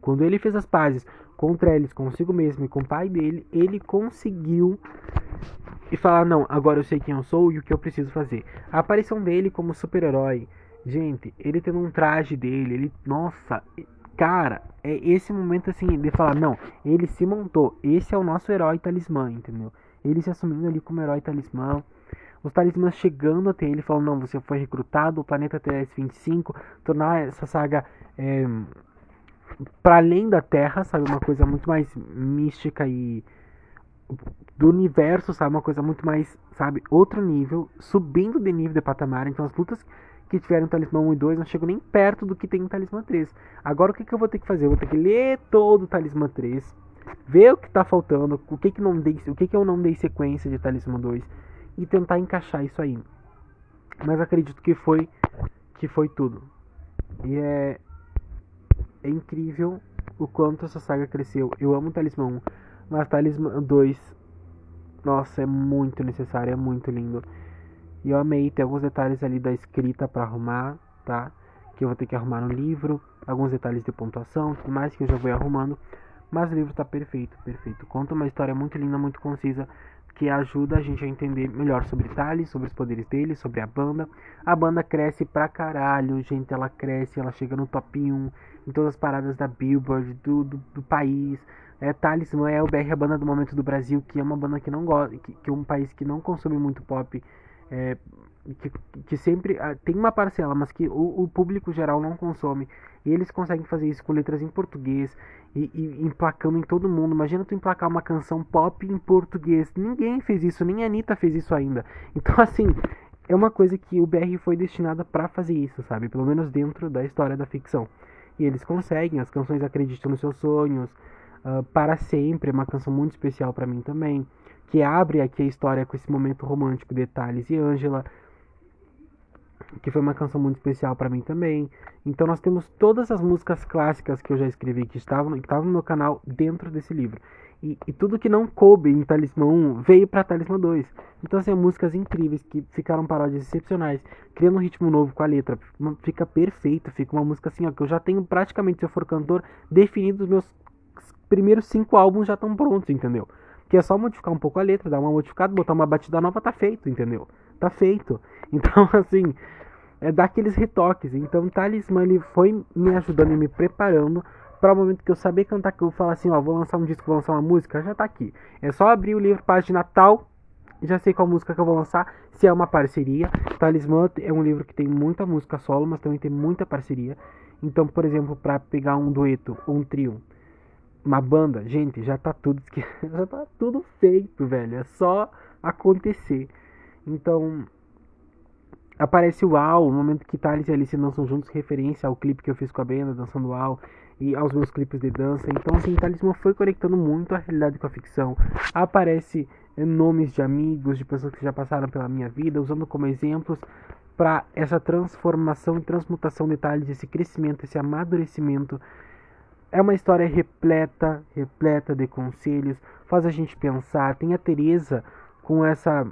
Quando ele fez as pazes contra eles, consigo mesmo e com o pai dele, ele conseguiu e falar: Não, agora eu sei quem eu sou e o que eu preciso fazer. A aparição dele como super-herói, gente, ele tendo um traje dele, ele, nossa, cara, é esse momento assim de falar: Não, ele se montou, esse é o nosso herói talismã, entendeu? Ele se assumindo ali como herói talismã os talismãs chegando até ele, falando: Não, você foi recrutado, o planeta TS-25, tornar essa saga é, para além da Terra, sabe? Uma coisa muito mais mística e do universo, sabe? Uma coisa muito mais, sabe? Outro nível, subindo de nível de patamar. Então, as lutas que tiveram Talismã 1 e 2, não chego nem perto do que tem em Talismã 3. Agora o que, que eu vou ter que fazer? Eu vou ter que ler todo o Talismã 3, ver o que tá faltando, o que, que, não dei, o que, que eu não dei sequência de Talismã 2 e tentar encaixar isso aí. Mas acredito que foi que foi tudo. E é é incrível o quanto essa saga cresceu. Eu amo Talismã 1, mas Talismã 2 nossa, é muito necessário, é muito lindo. E eu amei, tem alguns detalhes ali da escrita para arrumar, tá? Que eu vou ter que arrumar no livro, alguns detalhes de pontuação, tudo mais que eu já vou arrumando. Mas o livro tá perfeito, perfeito. Conta uma história muito linda, muito concisa, que ajuda a gente a entender melhor sobre Thales, sobre os poderes dele, sobre a banda. A banda cresce pra caralho, gente, ela cresce, ela chega no top 1 em todas as paradas da Billboard, do, do, do país. É, Talismã é o BR, a banda do momento do Brasil, que é uma banda que não gosta, que, que é um país que não consome muito pop é, que, que, sempre ah, tem uma parcela, mas que o, o, público geral não consome. E eles conseguem fazer isso com letras em português e, e, emplacando em todo mundo. Imagina tu emplacar uma canção pop em português. Ninguém fez isso, nem a Anitta fez isso ainda. Então, assim, é uma coisa que o BR foi destinada para fazer isso, sabe? Pelo menos dentro da história da ficção. E eles conseguem, as canções acreditam nos seus sonhos. Uh, para sempre, é uma canção muito especial para mim também que abre aqui a história com esse momento romântico de Thales e Angela, que foi uma canção muito especial para mim também. Então nós temos todas as músicas clássicas que eu já escrevi que estavam, que estavam no meu canal dentro desse livro. E, e tudo que não coube em Talismã 1 veio para Talismã 2. Então assim, músicas incríveis que ficaram paródias excepcionais, criando um ritmo novo com a letra. Fica perfeito, fica uma música assim, ó, que eu já tenho praticamente, se eu for cantor, definido os meus primeiros cinco álbuns já estão prontos, entendeu? Que é só modificar um pouco a letra, dar uma modificada, botar uma batida nova, tá feito, entendeu? Tá feito. Então, assim, é dar aqueles retoques. Então, Talismã ele foi me ajudando e me preparando para o momento que eu saber cantar, que eu falar assim, ó, vou lançar um disco, vou lançar uma música, já tá aqui. É só abrir o livro página tal, já sei qual música que eu vou lançar, se é uma parceria. Talismã é um livro que tem muita música solo, mas também tem muita parceria. Então, por exemplo, para pegar um dueto um trio, uma banda, gente, já tá tudo já tá tudo feito, velho. É só acontecer. Então, aparece o Al, o momento que Thales e Alice dançam juntos, referência ao clipe que eu fiz com a banda, dançando Al, e aos meus clipes de dança. Então, assim, Talismã foi conectando muito a realidade com a ficção. Aparece eh, nomes de amigos, de pessoas que já passaram pela minha vida, usando como exemplos para essa transformação e transmutação de Thales, esse crescimento, esse amadurecimento é uma história repleta, repleta de conselhos, faz a gente pensar. Tem a Teresa com essa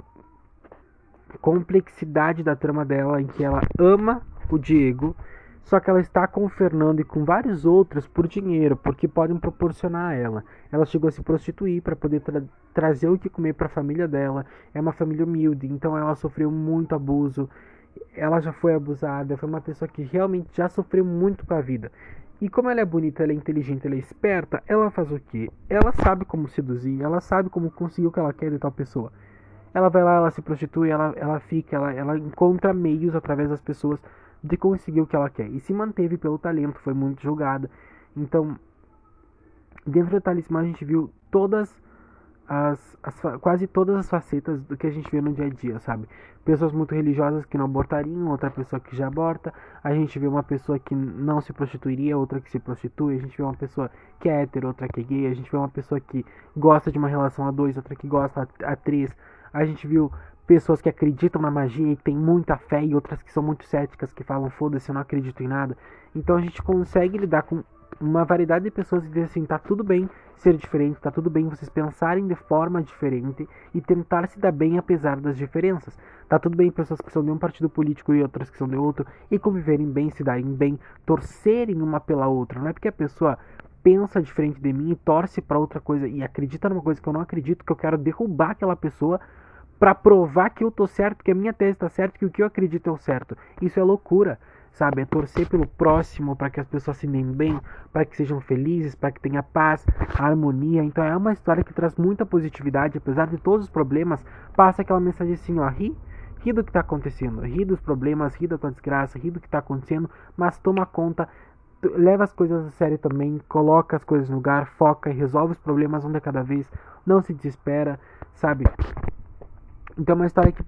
complexidade da trama dela, em que ela ama o Diego, só que ela está com o Fernando e com vários outros por dinheiro, porque podem proporcionar a ela. Ela chegou a se prostituir para poder tra trazer o que comer para a família dela. É uma família humilde, então ela sofreu muito abuso. Ela já foi abusada, foi uma pessoa que realmente já sofreu muito com a vida. E como ela é bonita, ela é inteligente, ela é esperta, ela faz o quê? Ela sabe como seduzir, ela sabe como conseguir o que ela quer de tal pessoa. Ela vai lá, ela se prostitui, ela, ela fica, ela, ela encontra meios através das pessoas de conseguir o que ela quer. E se manteve pelo talento, foi muito julgada. Então, dentro do talismã a gente viu todas as, as, quase todas as facetas do que a gente vê no dia a dia, sabe? Pessoas muito religiosas que não abortariam, outra pessoa que já aborta, a gente vê uma pessoa que não se prostituiria, outra que se prostitui, a gente vê uma pessoa que é hétero, outra que é gay, a gente vê uma pessoa que gosta de uma relação a dois, outra que gosta a, a três, a gente viu pessoas que acreditam na magia e têm muita fé e outras que são muito céticas, que falam foda-se, eu não acredito em nada. Então a gente consegue lidar com uma variedade de pessoas e dizer assim, tá tudo bem ser diferente, tá tudo bem vocês pensarem de forma diferente e tentar se dar bem apesar das diferenças. Tá tudo bem pessoas que são de um partido político e outras que são de outro e conviverem bem, se darem bem, torcerem uma pela outra. Não é porque a pessoa pensa diferente de mim e torce para outra coisa e acredita numa coisa que eu não acredito que eu quero derrubar aquela pessoa para provar que eu tô certo, que a minha tese tá certa, que o que eu acredito é o certo. Isso é loucura sabe? É torcer pelo próximo para que as pessoas se deem bem, para que sejam felizes, para que tenha paz, harmonia. Então é uma história que traz muita positividade, apesar de todos os problemas, passa aquela mensagem assim, ó, ri, ri do que está acontecendo, ri dos problemas, ri da tua desgraça, ri do que está acontecendo, mas toma conta, leva as coisas a sério também, coloca as coisas no lugar, foca e resolve os problemas um de cada vez, não se desespera, sabe? Então é uma história que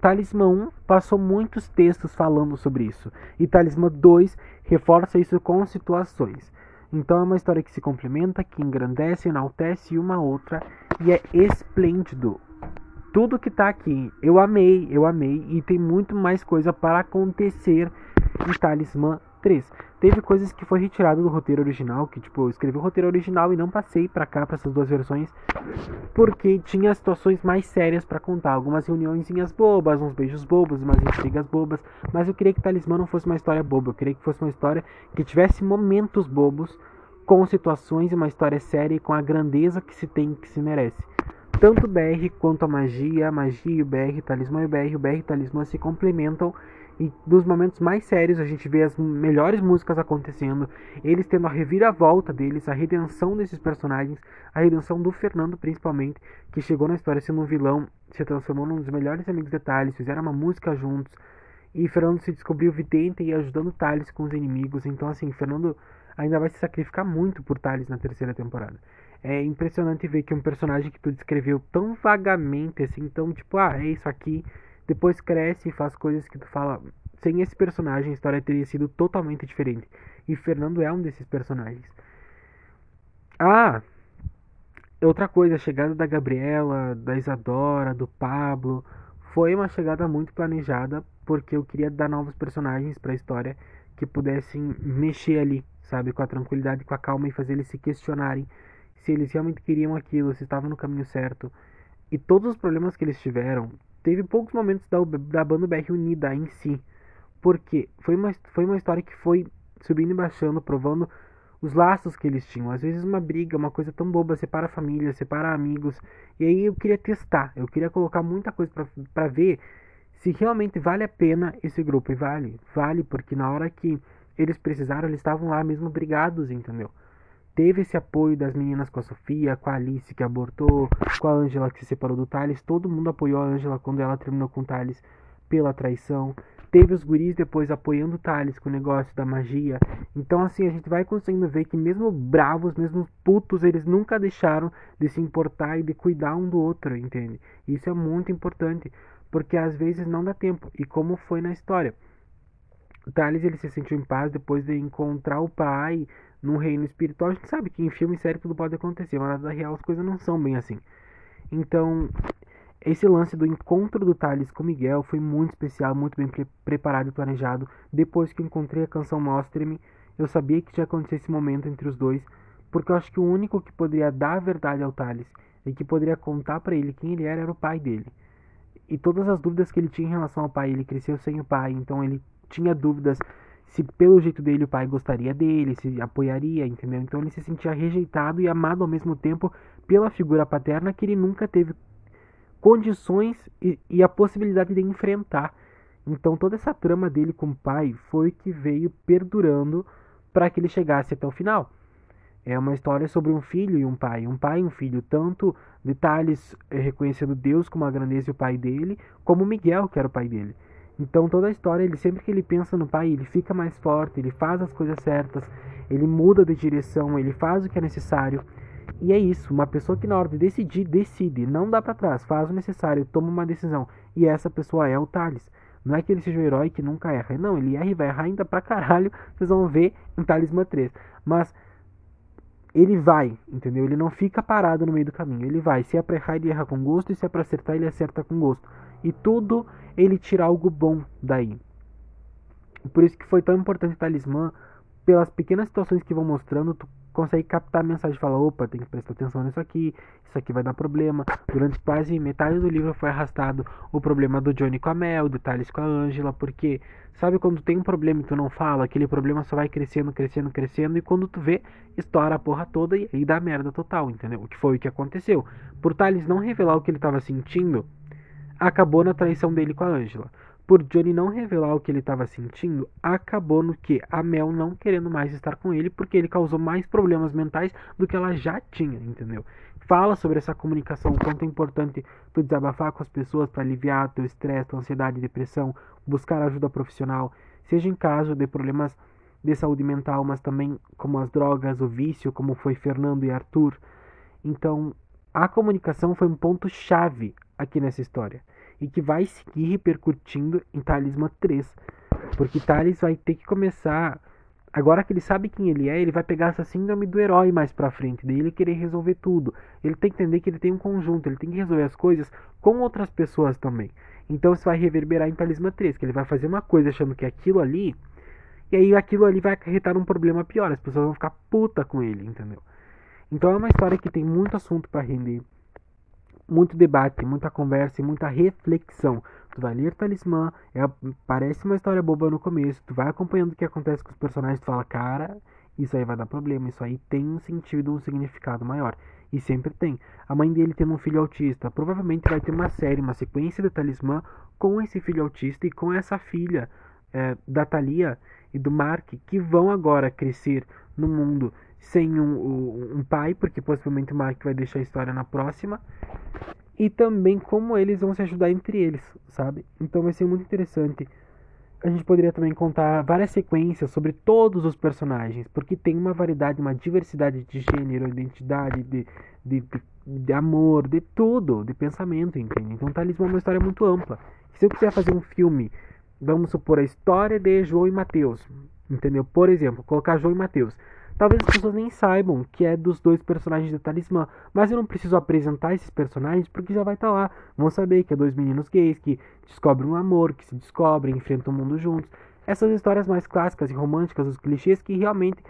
Talismã 1 passou muitos textos falando sobre isso, e Talismã 2 reforça isso com situações. Então é uma história que se complementa, que engrandece, enaltece uma outra e é esplêndido. Tudo que tá aqui, eu amei, eu amei e tem muito mais coisa para acontecer em Talismã 3. Teve coisas que foi retirado do roteiro original, que tipo, eu escrevi o roteiro original e não passei para cá para essas duas versões, porque tinha situações mais sérias para contar, algumas reuniõezinhas bobas, uns beijos bobos, umas intrigas bobas, mas eu queria que Talismã não fosse uma história boba, eu queria que fosse uma história que tivesse momentos bobos com situações e uma história séria e com a grandeza que se tem que se merece. Tanto o BR quanto a magia, a magia e o BR, talismã e o BR, o BR e o talismã se complementam e dos momentos mais sérios a gente vê as melhores músicas acontecendo, eles tendo a reviravolta deles, a redenção desses personagens, a redenção do Fernando principalmente, que chegou na história sendo um vilão, se transformou num dos melhores amigos de Thales, fizeram uma música juntos, e Fernando se descobriu vidente e ajudando Thales com os inimigos, então assim, Fernando ainda vai se sacrificar muito por Thales na terceira temporada. É impressionante ver que um personagem que tu descreveu tão vagamente, assim, tão tipo, ah, é isso aqui, depois cresce e faz coisas que tu fala. Sem esse personagem, a história teria sido totalmente diferente. E Fernando é um desses personagens. Ah! Outra coisa, a chegada da Gabriela, da Isadora, do Pablo, foi uma chegada muito planejada, porque eu queria dar novos personagens para a história que pudessem mexer ali, sabe, com a tranquilidade, com a calma e fazer eles se questionarem se eles realmente queriam aquilo, se estavam no caminho certo. E todos os problemas que eles tiveram, teve poucos momentos da, da banda BR unida em si. Porque foi uma, foi uma história que foi subindo e baixando, provando os laços que eles tinham. Às vezes uma briga, uma coisa tão boba, separa a família, separa amigos. E aí eu queria testar, eu queria colocar muita coisa para ver se realmente vale a pena esse grupo. E vale, vale, porque na hora que eles precisaram, eles estavam lá mesmo brigados, entendeu? Teve esse apoio das meninas com a Sofia, com a Alice que abortou, com a Angela que se separou do Thales. Todo mundo apoiou a Angela quando ela terminou com o Thales pela traição. Teve os guris depois apoiando o Thales com o negócio da magia. Então, assim, a gente vai conseguindo ver que, mesmo bravos, mesmo putos, eles nunca deixaram de se importar e de cuidar um do outro, entende? Isso é muito importante, porque às vezes não dá tempo. E como foi na história? O Thales ele se sentiu em paz depois de encontrar o pai no reino espiritual, a gente sabe que em filme e série tudo pode acontecer, mas na vida real as coisas não são bem assim. Então, esse lance do encontro do Thales com Miguel foi muito especial, muito bem pre preparado e planejado. Depois que encontrei a canção Mostre-me, eu sabia que ia acontecer esse momento entre os dois, porque eu acho que o único que poderia dar a verdade ao Thales e que poderia contar para ele quem ele era era o pai dele. E todas as dúvidas que ele tinha em relação ao pai, ele cresceu sem o pai, então ele tinha dúvidas se pelo jeito dele o pai gostaria dele, se apoiaria, entendeu? Então ele se sentia rejeitado e amado ao mesmo tempo pela figura paterna que ele nunca teve condições e, e a possibilidade de enfrentar. Então toda essa trama dele com o pai foi que veio perdurando para que ele chegasse até o final. É uma história sobre um filho e um pai, um pai e um filho, tanto detalhes eh, reconhecendo Deus como a grandeza e o pai dele, como Miguel, que era o pai dele. Então toda a história, ele sempre que ele pensa no pai, ele fica mais forte, ele faz as coisas certas, ele muda de direção, ele faz o que é necessário. E é isso, uma pessoa que na hora de decidir, decide, não dá para trás, faz o necessário, toma uma decisão. E essa pessoa é o Thales. Não é que ele seja um herói que nunca erra. Não, ele erra e vai errar ainda pra caralho. Vocês vão ver em Talismã 3. Mas ele vai, entendeu? Ele não fica parado no meio do caminho. Ele vai. Se é pra errar, ele erra com gosto. E se é pra acertar, ele acerta com gosto. E tudo ele tira algo bom daí. Por isso que foi tão importante o talismã, pelas pequenas situações que vão mostrando, tu consegue captar a mensagem e falar, opa, tem que prestar atenção nisso aqui, isso aqui vai dar problema. Durante quase metade do livro foi arrastado o problema do Johnny com a Mel, do Thales com a Angela, porque sabe quando tem um problema e tu não fala, aquele problema só vai crescendo, crescendo, crescendo, e quando tu vê, estoura a porra toda e aí dá merda total, entendeu? O que foi o que aconteceu. Por Thales não revelar o que ele estava sentindo, acabou na traição dele com a Angela. Por Johnny não revelar o que ele estava sentindo, acabou no que a Mel não querendo mais estar com ele porque ele causou mais problemas mentais do que ela já tinha, entendeu? Fala sobre essa comunicação, o quanto é importante tu desabafar com as pessoas para aliviar teu estresse, tua ansiedade, depressão, buscar ajuda profissional, seja em caso de problemas de saúde mental, mas também como as drogas, o vício, como foi Fernando e Arthur. Então, a comunicação foi um ponto chave aqui nessa história. e que vai seguir repercutindo em Talismã 3. Porque Thales vai ter que começar. Agora que ele sabe quem ele é, ele vai pegar essa síndrome do herói mais pra frente, daí ele querer resolver tudo. Ele tem que entender que ele tem um conjunto, ele tem que resolver as coisas com outras pessoas também. Então isso vai reverberar em Talismã 3, que ele vai fazer uma coisa achando que é aquilo ali, e aí aquilo ali vai acarretar um problema pior, as pessoas vão ficar puta com ele, entendeu? Então é uma história que tem muito assunto para render, muito debate, muita conversa e muita reflexão. Tu vai ler Talismã, é, parece uma história boba no começo, tu vai acompanhando o que acontece com os personagens, tu fala, cara, isso aí vai dar problema, isso aí tem um sentido, um significado maior. E sempre tem. A mãe dele tendo um filho autista, provavelmente vai ter uma série, uma sequência de Talismã com esse filho autista e com essa filha é, da Thalia e do Mark, que vão agora crescer no mundo sem um, um, pai, porque possivelmente o Mark vai deixar a história na próxima, e também como eles vão se ajudar entre eles, sabe? Então vai ser muito interessante. A gente poderia também contar várias sequências sobre todos os personagens, porque tem uma variedade, uma diversidade de gênero, identidade, de, de, de, de amor, de tudo, de pensamento, entende? Então Talismã é uma história muito ampla. Se eu quiser fazer um filme, vamos supor a história de João e Mateus, entendeu? Por exemplo, colocar João e Mateus. Talvez as pessoas nem saibam que é dos dois personagens de Talismã, mas eu não preciso apresentar esses personagens porque já vai estar tá lá. Vão saber que é dois meninos gays que descobrem um amor, que se descobrem, enfrentam o mundo juntos. Essas histórias mais clássicas e românticas, os clichês que realmente,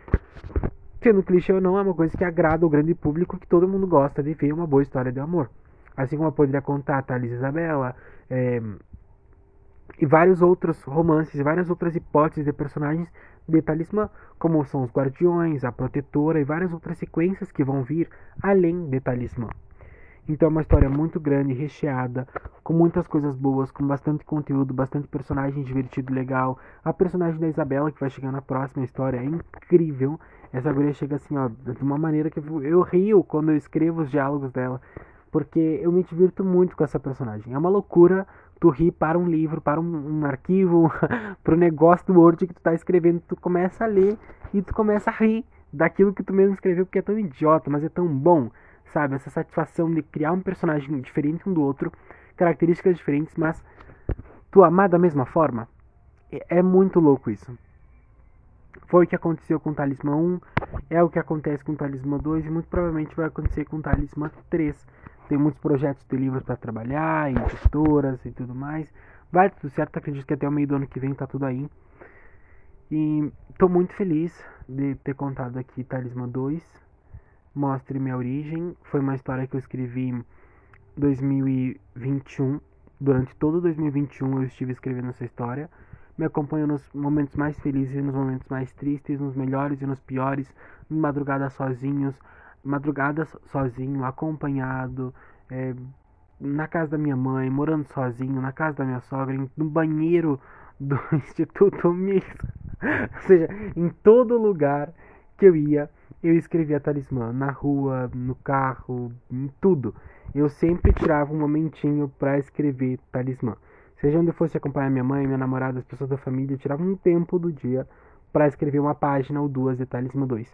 sendo clichê ou não, é uma coisa que agrada o grande público, que todo mundo gosta de ver uma boa história de amor. Assim como eu poderia contar Thales e Isabela, é, e vários outros romances, várias outras hipóteses de personagens de Talismã, como são os Guardiões, a Protetora e várias outras sequências que vão vir além de Talismã. Então é uma história muito grande, recheada, com muitas coisas boas, com bastante conteúdo, bastante personagem divertido, legal. A personagem da Isabela, que vai chegar na próxima história, é incrível. Essa guria chega assim, ó, de uma maneira que eu, rio quando eu escrevo os diálogos dela, porque eu me divirto muito com essa personagem. É uma loucura tu ri para um livro, para um, um arquivo, para o negócio do Word que tu tá escrevendo, tu começa a ler e tu começa a rir daquilo que tu mesmo escreveu, porque é tão idiota, mas é tão bom, sabe? Essa satisfação de criar um personagem diferente um do outro, características diferentes, mas tu amar da mesma forma. É, é muito louco isso. Foi o que aconteceu com o Talismã 1, é o que acontece com o Talismã 2 e muito provavelmente vai acontecer com o Talismã 3 tem muitos projetos de livros para trabalhar, editoras e tudo mais. Vai tudo certo, acredito que até o meio do ano que vem tá tudo aí. E estou muito feliz de ter contado aqui Talismã 2. Mostre minha origem. Foi uma história que eu escrevi em 2021. Durante todo 2021 eu estive escrevendo essa história. Me acompanhou nos momentos mais felizes nos momentos mais tristes, nos melhores e nos piores, em madrugada sozinhos, madrugadas sozinho, acompanhado, é, na casa da minha mãe, morando sozinho, na casa da minha sogra, no banheiro do Instituto Mix. Ou seja, em todo lugar que eu ia, eu escrevia talismã. Na rua, no carro, em tudo. Eu sempre tirava um momentinho para escrever talismã. Seja onde eu fosse acompanhar minha mãe, minha namorada, as pessoas da família, eu tirava um tempo do dia para escrever uma página ou duas de Talismã 2.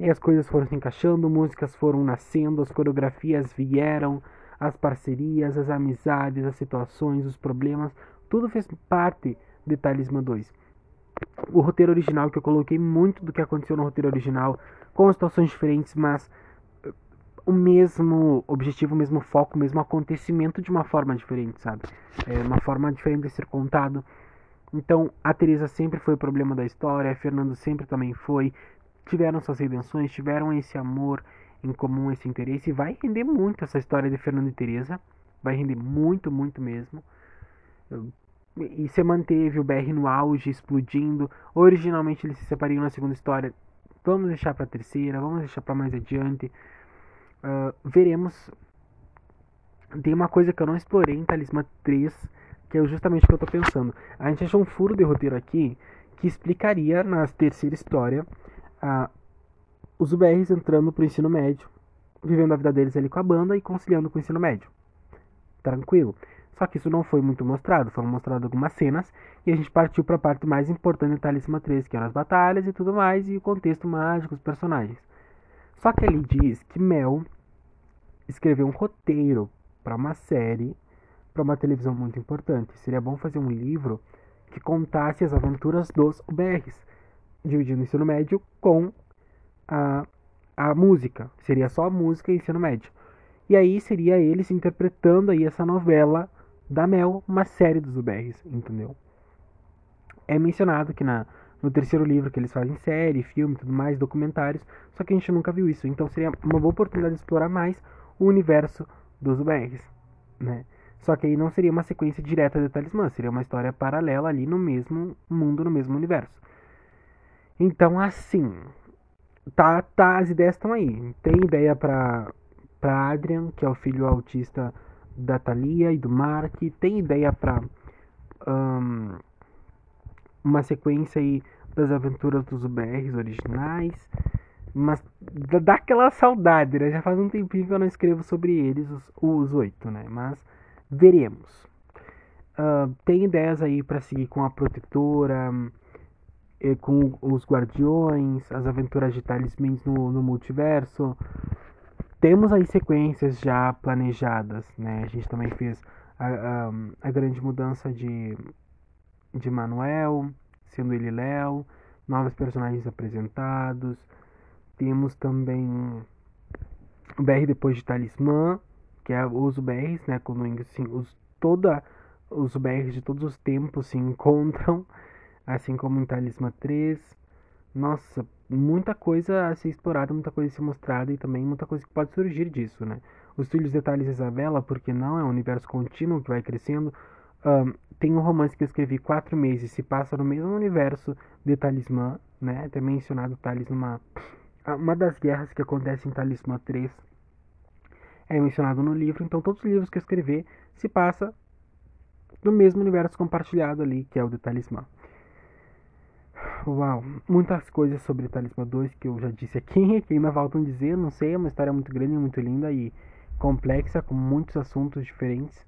E as coisas foram se encaixando, músicas foram nascendo, as coreografias vieram, as parcerias, as amizades, as situações, os problemas, tudo fez parte de Talismã 2. O roteiro original, que eu coloquei muito do que aconteceu no roteiro original, com situações diferentes, mas eh, o mesmo objetivo, o mesmo foco, o mesmo acontecimento de uma forma diferente, sabe? É uma forma diferente de ser contado. Então, a Teresa sempre foi o problema da história, a Fernando sempre também foi tiveram suas redenções, tiveram esse amor em comum, esse interesse. E vai render muito essa história de Fernando e Teresa. Vai render muito, muito mesmo. E se manteve o BR no auge, explodindo. Originalmente eles se separariam na segunda história. Vamos deixar para terceira, vamos deixar para mais adiante. Uh, veremos. Tem uma coisa que eu não explorei em Talismã 3, que é justamente o que eu estou pensando. A gente achou um furo de roteiro aqui que explicaria na terceira história a, os UBRs entrando pro ensino médio, vivendo a vida deles ali com a banda e conciliando com o ensino médio. Tranquilo. Só que isso não foi muito mostrado, foram mostradas algumas cenas e a gente partiu para a parte mais importante do Talismã 3, que eram as batalhas e tudo mais e o contexto mágico, os personagens. Só que ele diz que Mel escreveu um roteiro para uma série para uma televisão muito importante. Seria bom fazer um livro que contasse as aventuras dos UBRs, dividindo o ensino médio com a, a música. Seria só a música e ensino médio. E aí seria eles interpretando aí essa novela da Mel, uma série dos UBRs, entendeu? É mencionado que na, no terceiro livro que eles fazem série, filme, tudo mais, documentários, só que a gente nunca viu isso. Então seria uma boa oportunidade de explorar mais o universo dos UBRs, né? Só que aí não seria uma sequência direta de Talismã, seria uma história paralela ali no mesmo mundo, no mesmo universo. Então, assim, tá, tá, as ideias estão aí. Tem ideia para para Adrian, que é o filho autista da Thalia e do Mark. Tem ideia para um, uma sequência aí das aventuras dos UBRs originais. Mas dá aquela saudade, né? Já faz um tempinho que eu não escrevo sobre eles, os, oito, né? Mas veremos. Uh, tem ideias aí para seguir com a protetora, com os guardiões, as aventuras de talismãs no, no multiverso temos aí sequências já planejadas, né? A gente também fez a, a, a grande mudança de, de Manuel, sendo ele Léo, novos personagens apresentados. Temos também o BR depois de Talismã, que é os BRs, né? Quando assim, os, toda, os BRs de todos os tempos se encontram, assim como em Talismã 3. Nossa, muita coisa a ser explorada, muita coisa a ser mostrada e também muita coisa que pode surgir disso, né? Os Filhos Detalhes de Isabela, porque não é um universo contínuo que vai crescendo. Um, tem um romance que eu escrevi quatro meses, se passa no mesmo universo de Talismã, né? Até mencionado Talismã. Uma das guerras que acontece em Talismã 3 é mencionado no livro, então todos os livros que eu escrevi se passa no mesmo universo compartilhado ali, que é o de Talismã. Uau, muitas coisas sobre Talismã 2 que eu já disse aqui, que ainda faltam dizer, não sei, é uma história muito grande, muito linda e complexa, com muitos assuntos diferentes.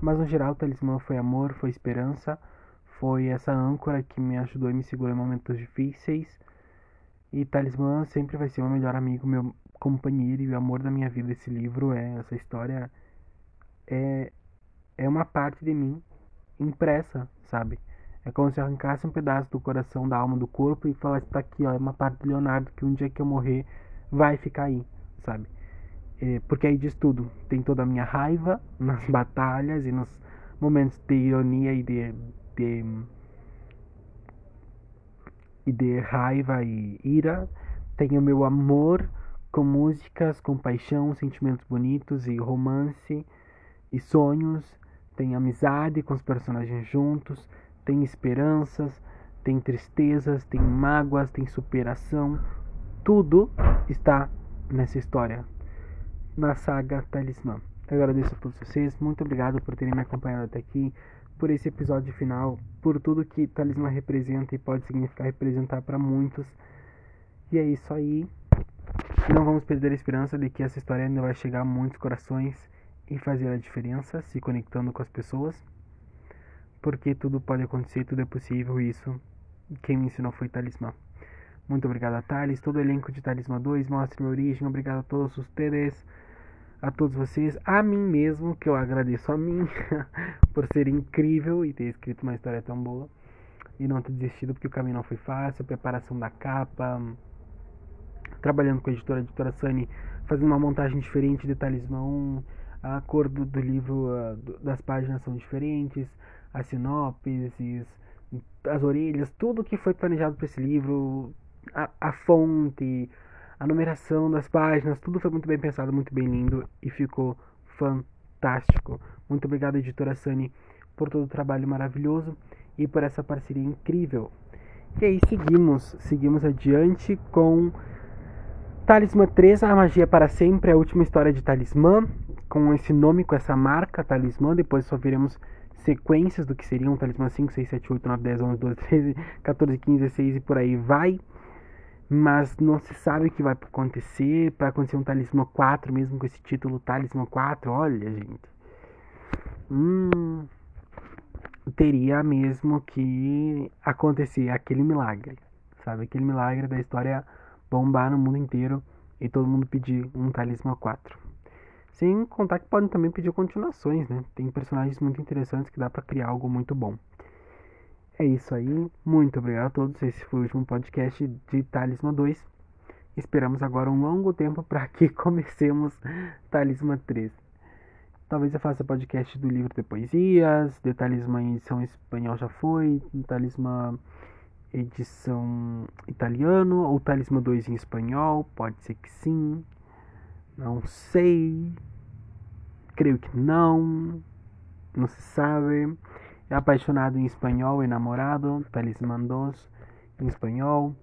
Mas no geral, Talismã foi amor, foi esperança, foi essa âncora que me ajudou e me segurou em momentos difíceis. E Talismã sempre vai ser meu melhor amigo, meu companheiro e o amor da minha vida. Esse livro é essa história é é uma parte de mim impressa, sabe? É como se arrancasse um pedaço do coração, da alma, do corpo e falasse, tá aqui, ó, é uma parte do Leonardo que um dia que eu morrer vai ficar aí, sabe? É, porque aí diz tudo. Tem toda a minha raiva nas batalhas e nos momentos de ironia e de, de e de raiva e ira. Tem o meu amor com músicas, com paixão, sentimentos bonitos e romance e sonhos. Tem amizade com os personagens juntos tem esperanças, tem tristezas, tem mágoas, tem superação. Tudo está nessa história, na saga Talismã. Eu agradeço a todos vocês, muito obrigado por terem me acompanhado até aqui, por esse episódio final, por tudo que Talismã representa e pode significar representar para muitos. E é isso aí. Não vamos perder a esperança de que essa história ainda vai chegar a muitos corações e fazer a diferença, se conectando com as pessoas porque tudo pode acontecer, tudo é possível, isso quem me ensinou foi Talismã. Muito obrigado a Thales, todo o elenco de Talismã 2, mostre minha origem, obrigado a todos os TDs, a todos vocês, a mim mesmo, que eu agradeço a mim por ser incrível e ter escrito uma história tão boa e não ter desistido porque o caminho não foi fácil, a preparação da capa, trabalhando com a editora, a editora Sunny, fazendo uma montagem diferente de Talismã 1, a cor do, do livro, uh, do, das páginas são diferentes, as sinopses, as orelhas, tudo que foi planejado para esse livro, a, a fonte, a numeração das páginas, tudo foi muito bem pensado, muito bem lindo e ficou fantástico. Muito obrigado, editora Sunny, por todo o trabalho maravilhoso e por essa parceria incrível. E aí seguimos, seguimos adiante com Talismã 3, a magia para sempre, a última história de Talismã, com esse nome, com essa marca Talismã, depois só veremos sequências do que seriam talismã 5, 6, 7, 8, 9, 10, 11, 12, 13, 14, 15, 16 e por aí vai. Mas não se sabe o que vai acontecer. Vai acontecer um talismã 4 mesmo com esse título Talismã 4. Olha, gente. Hum, teria mesmo que acontecer aquele milagre. Sabe? Aquele milagre da história bombar no mundo inteiro e todo mundo pedir um talismã 4. Sem contar que podem também pedir continuações, né? Tem personagens muito interessantes que dá para criar algo muito bom. É isso aí. Muito obrigado a todos. Esse foi o último podcast de Talismã 2. Esperamos agora um longo tempo para que comecemos Talismã 3. Talvez eu faça podcast do livro de poesias, de Talismã em edição espanhol já foi, Talismã edição italiano ou Talismã 2 em espanhol, pode ser que sim. Não sei. Creio que não. Não se sabe. É apaixonado em espanhol, enamorado, Talismã 2 em espanhol.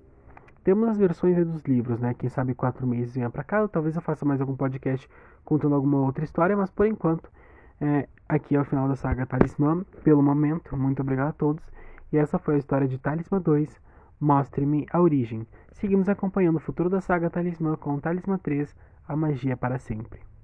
Temos as versões dos livros, né? Quem sabe quatro meses venha pra cá. Talvez eu faça mais algum podcast contando alguma outra história, mas por enquanto, é, aqui é o final da saga Talismã. Pelo momento, muito obrigado a todos. E essa foi a história de Talismã 2. Mostre-me a origem. Seguimos acompanhando o futuro da saga Talismã com Talismã 3 a magia para sempre.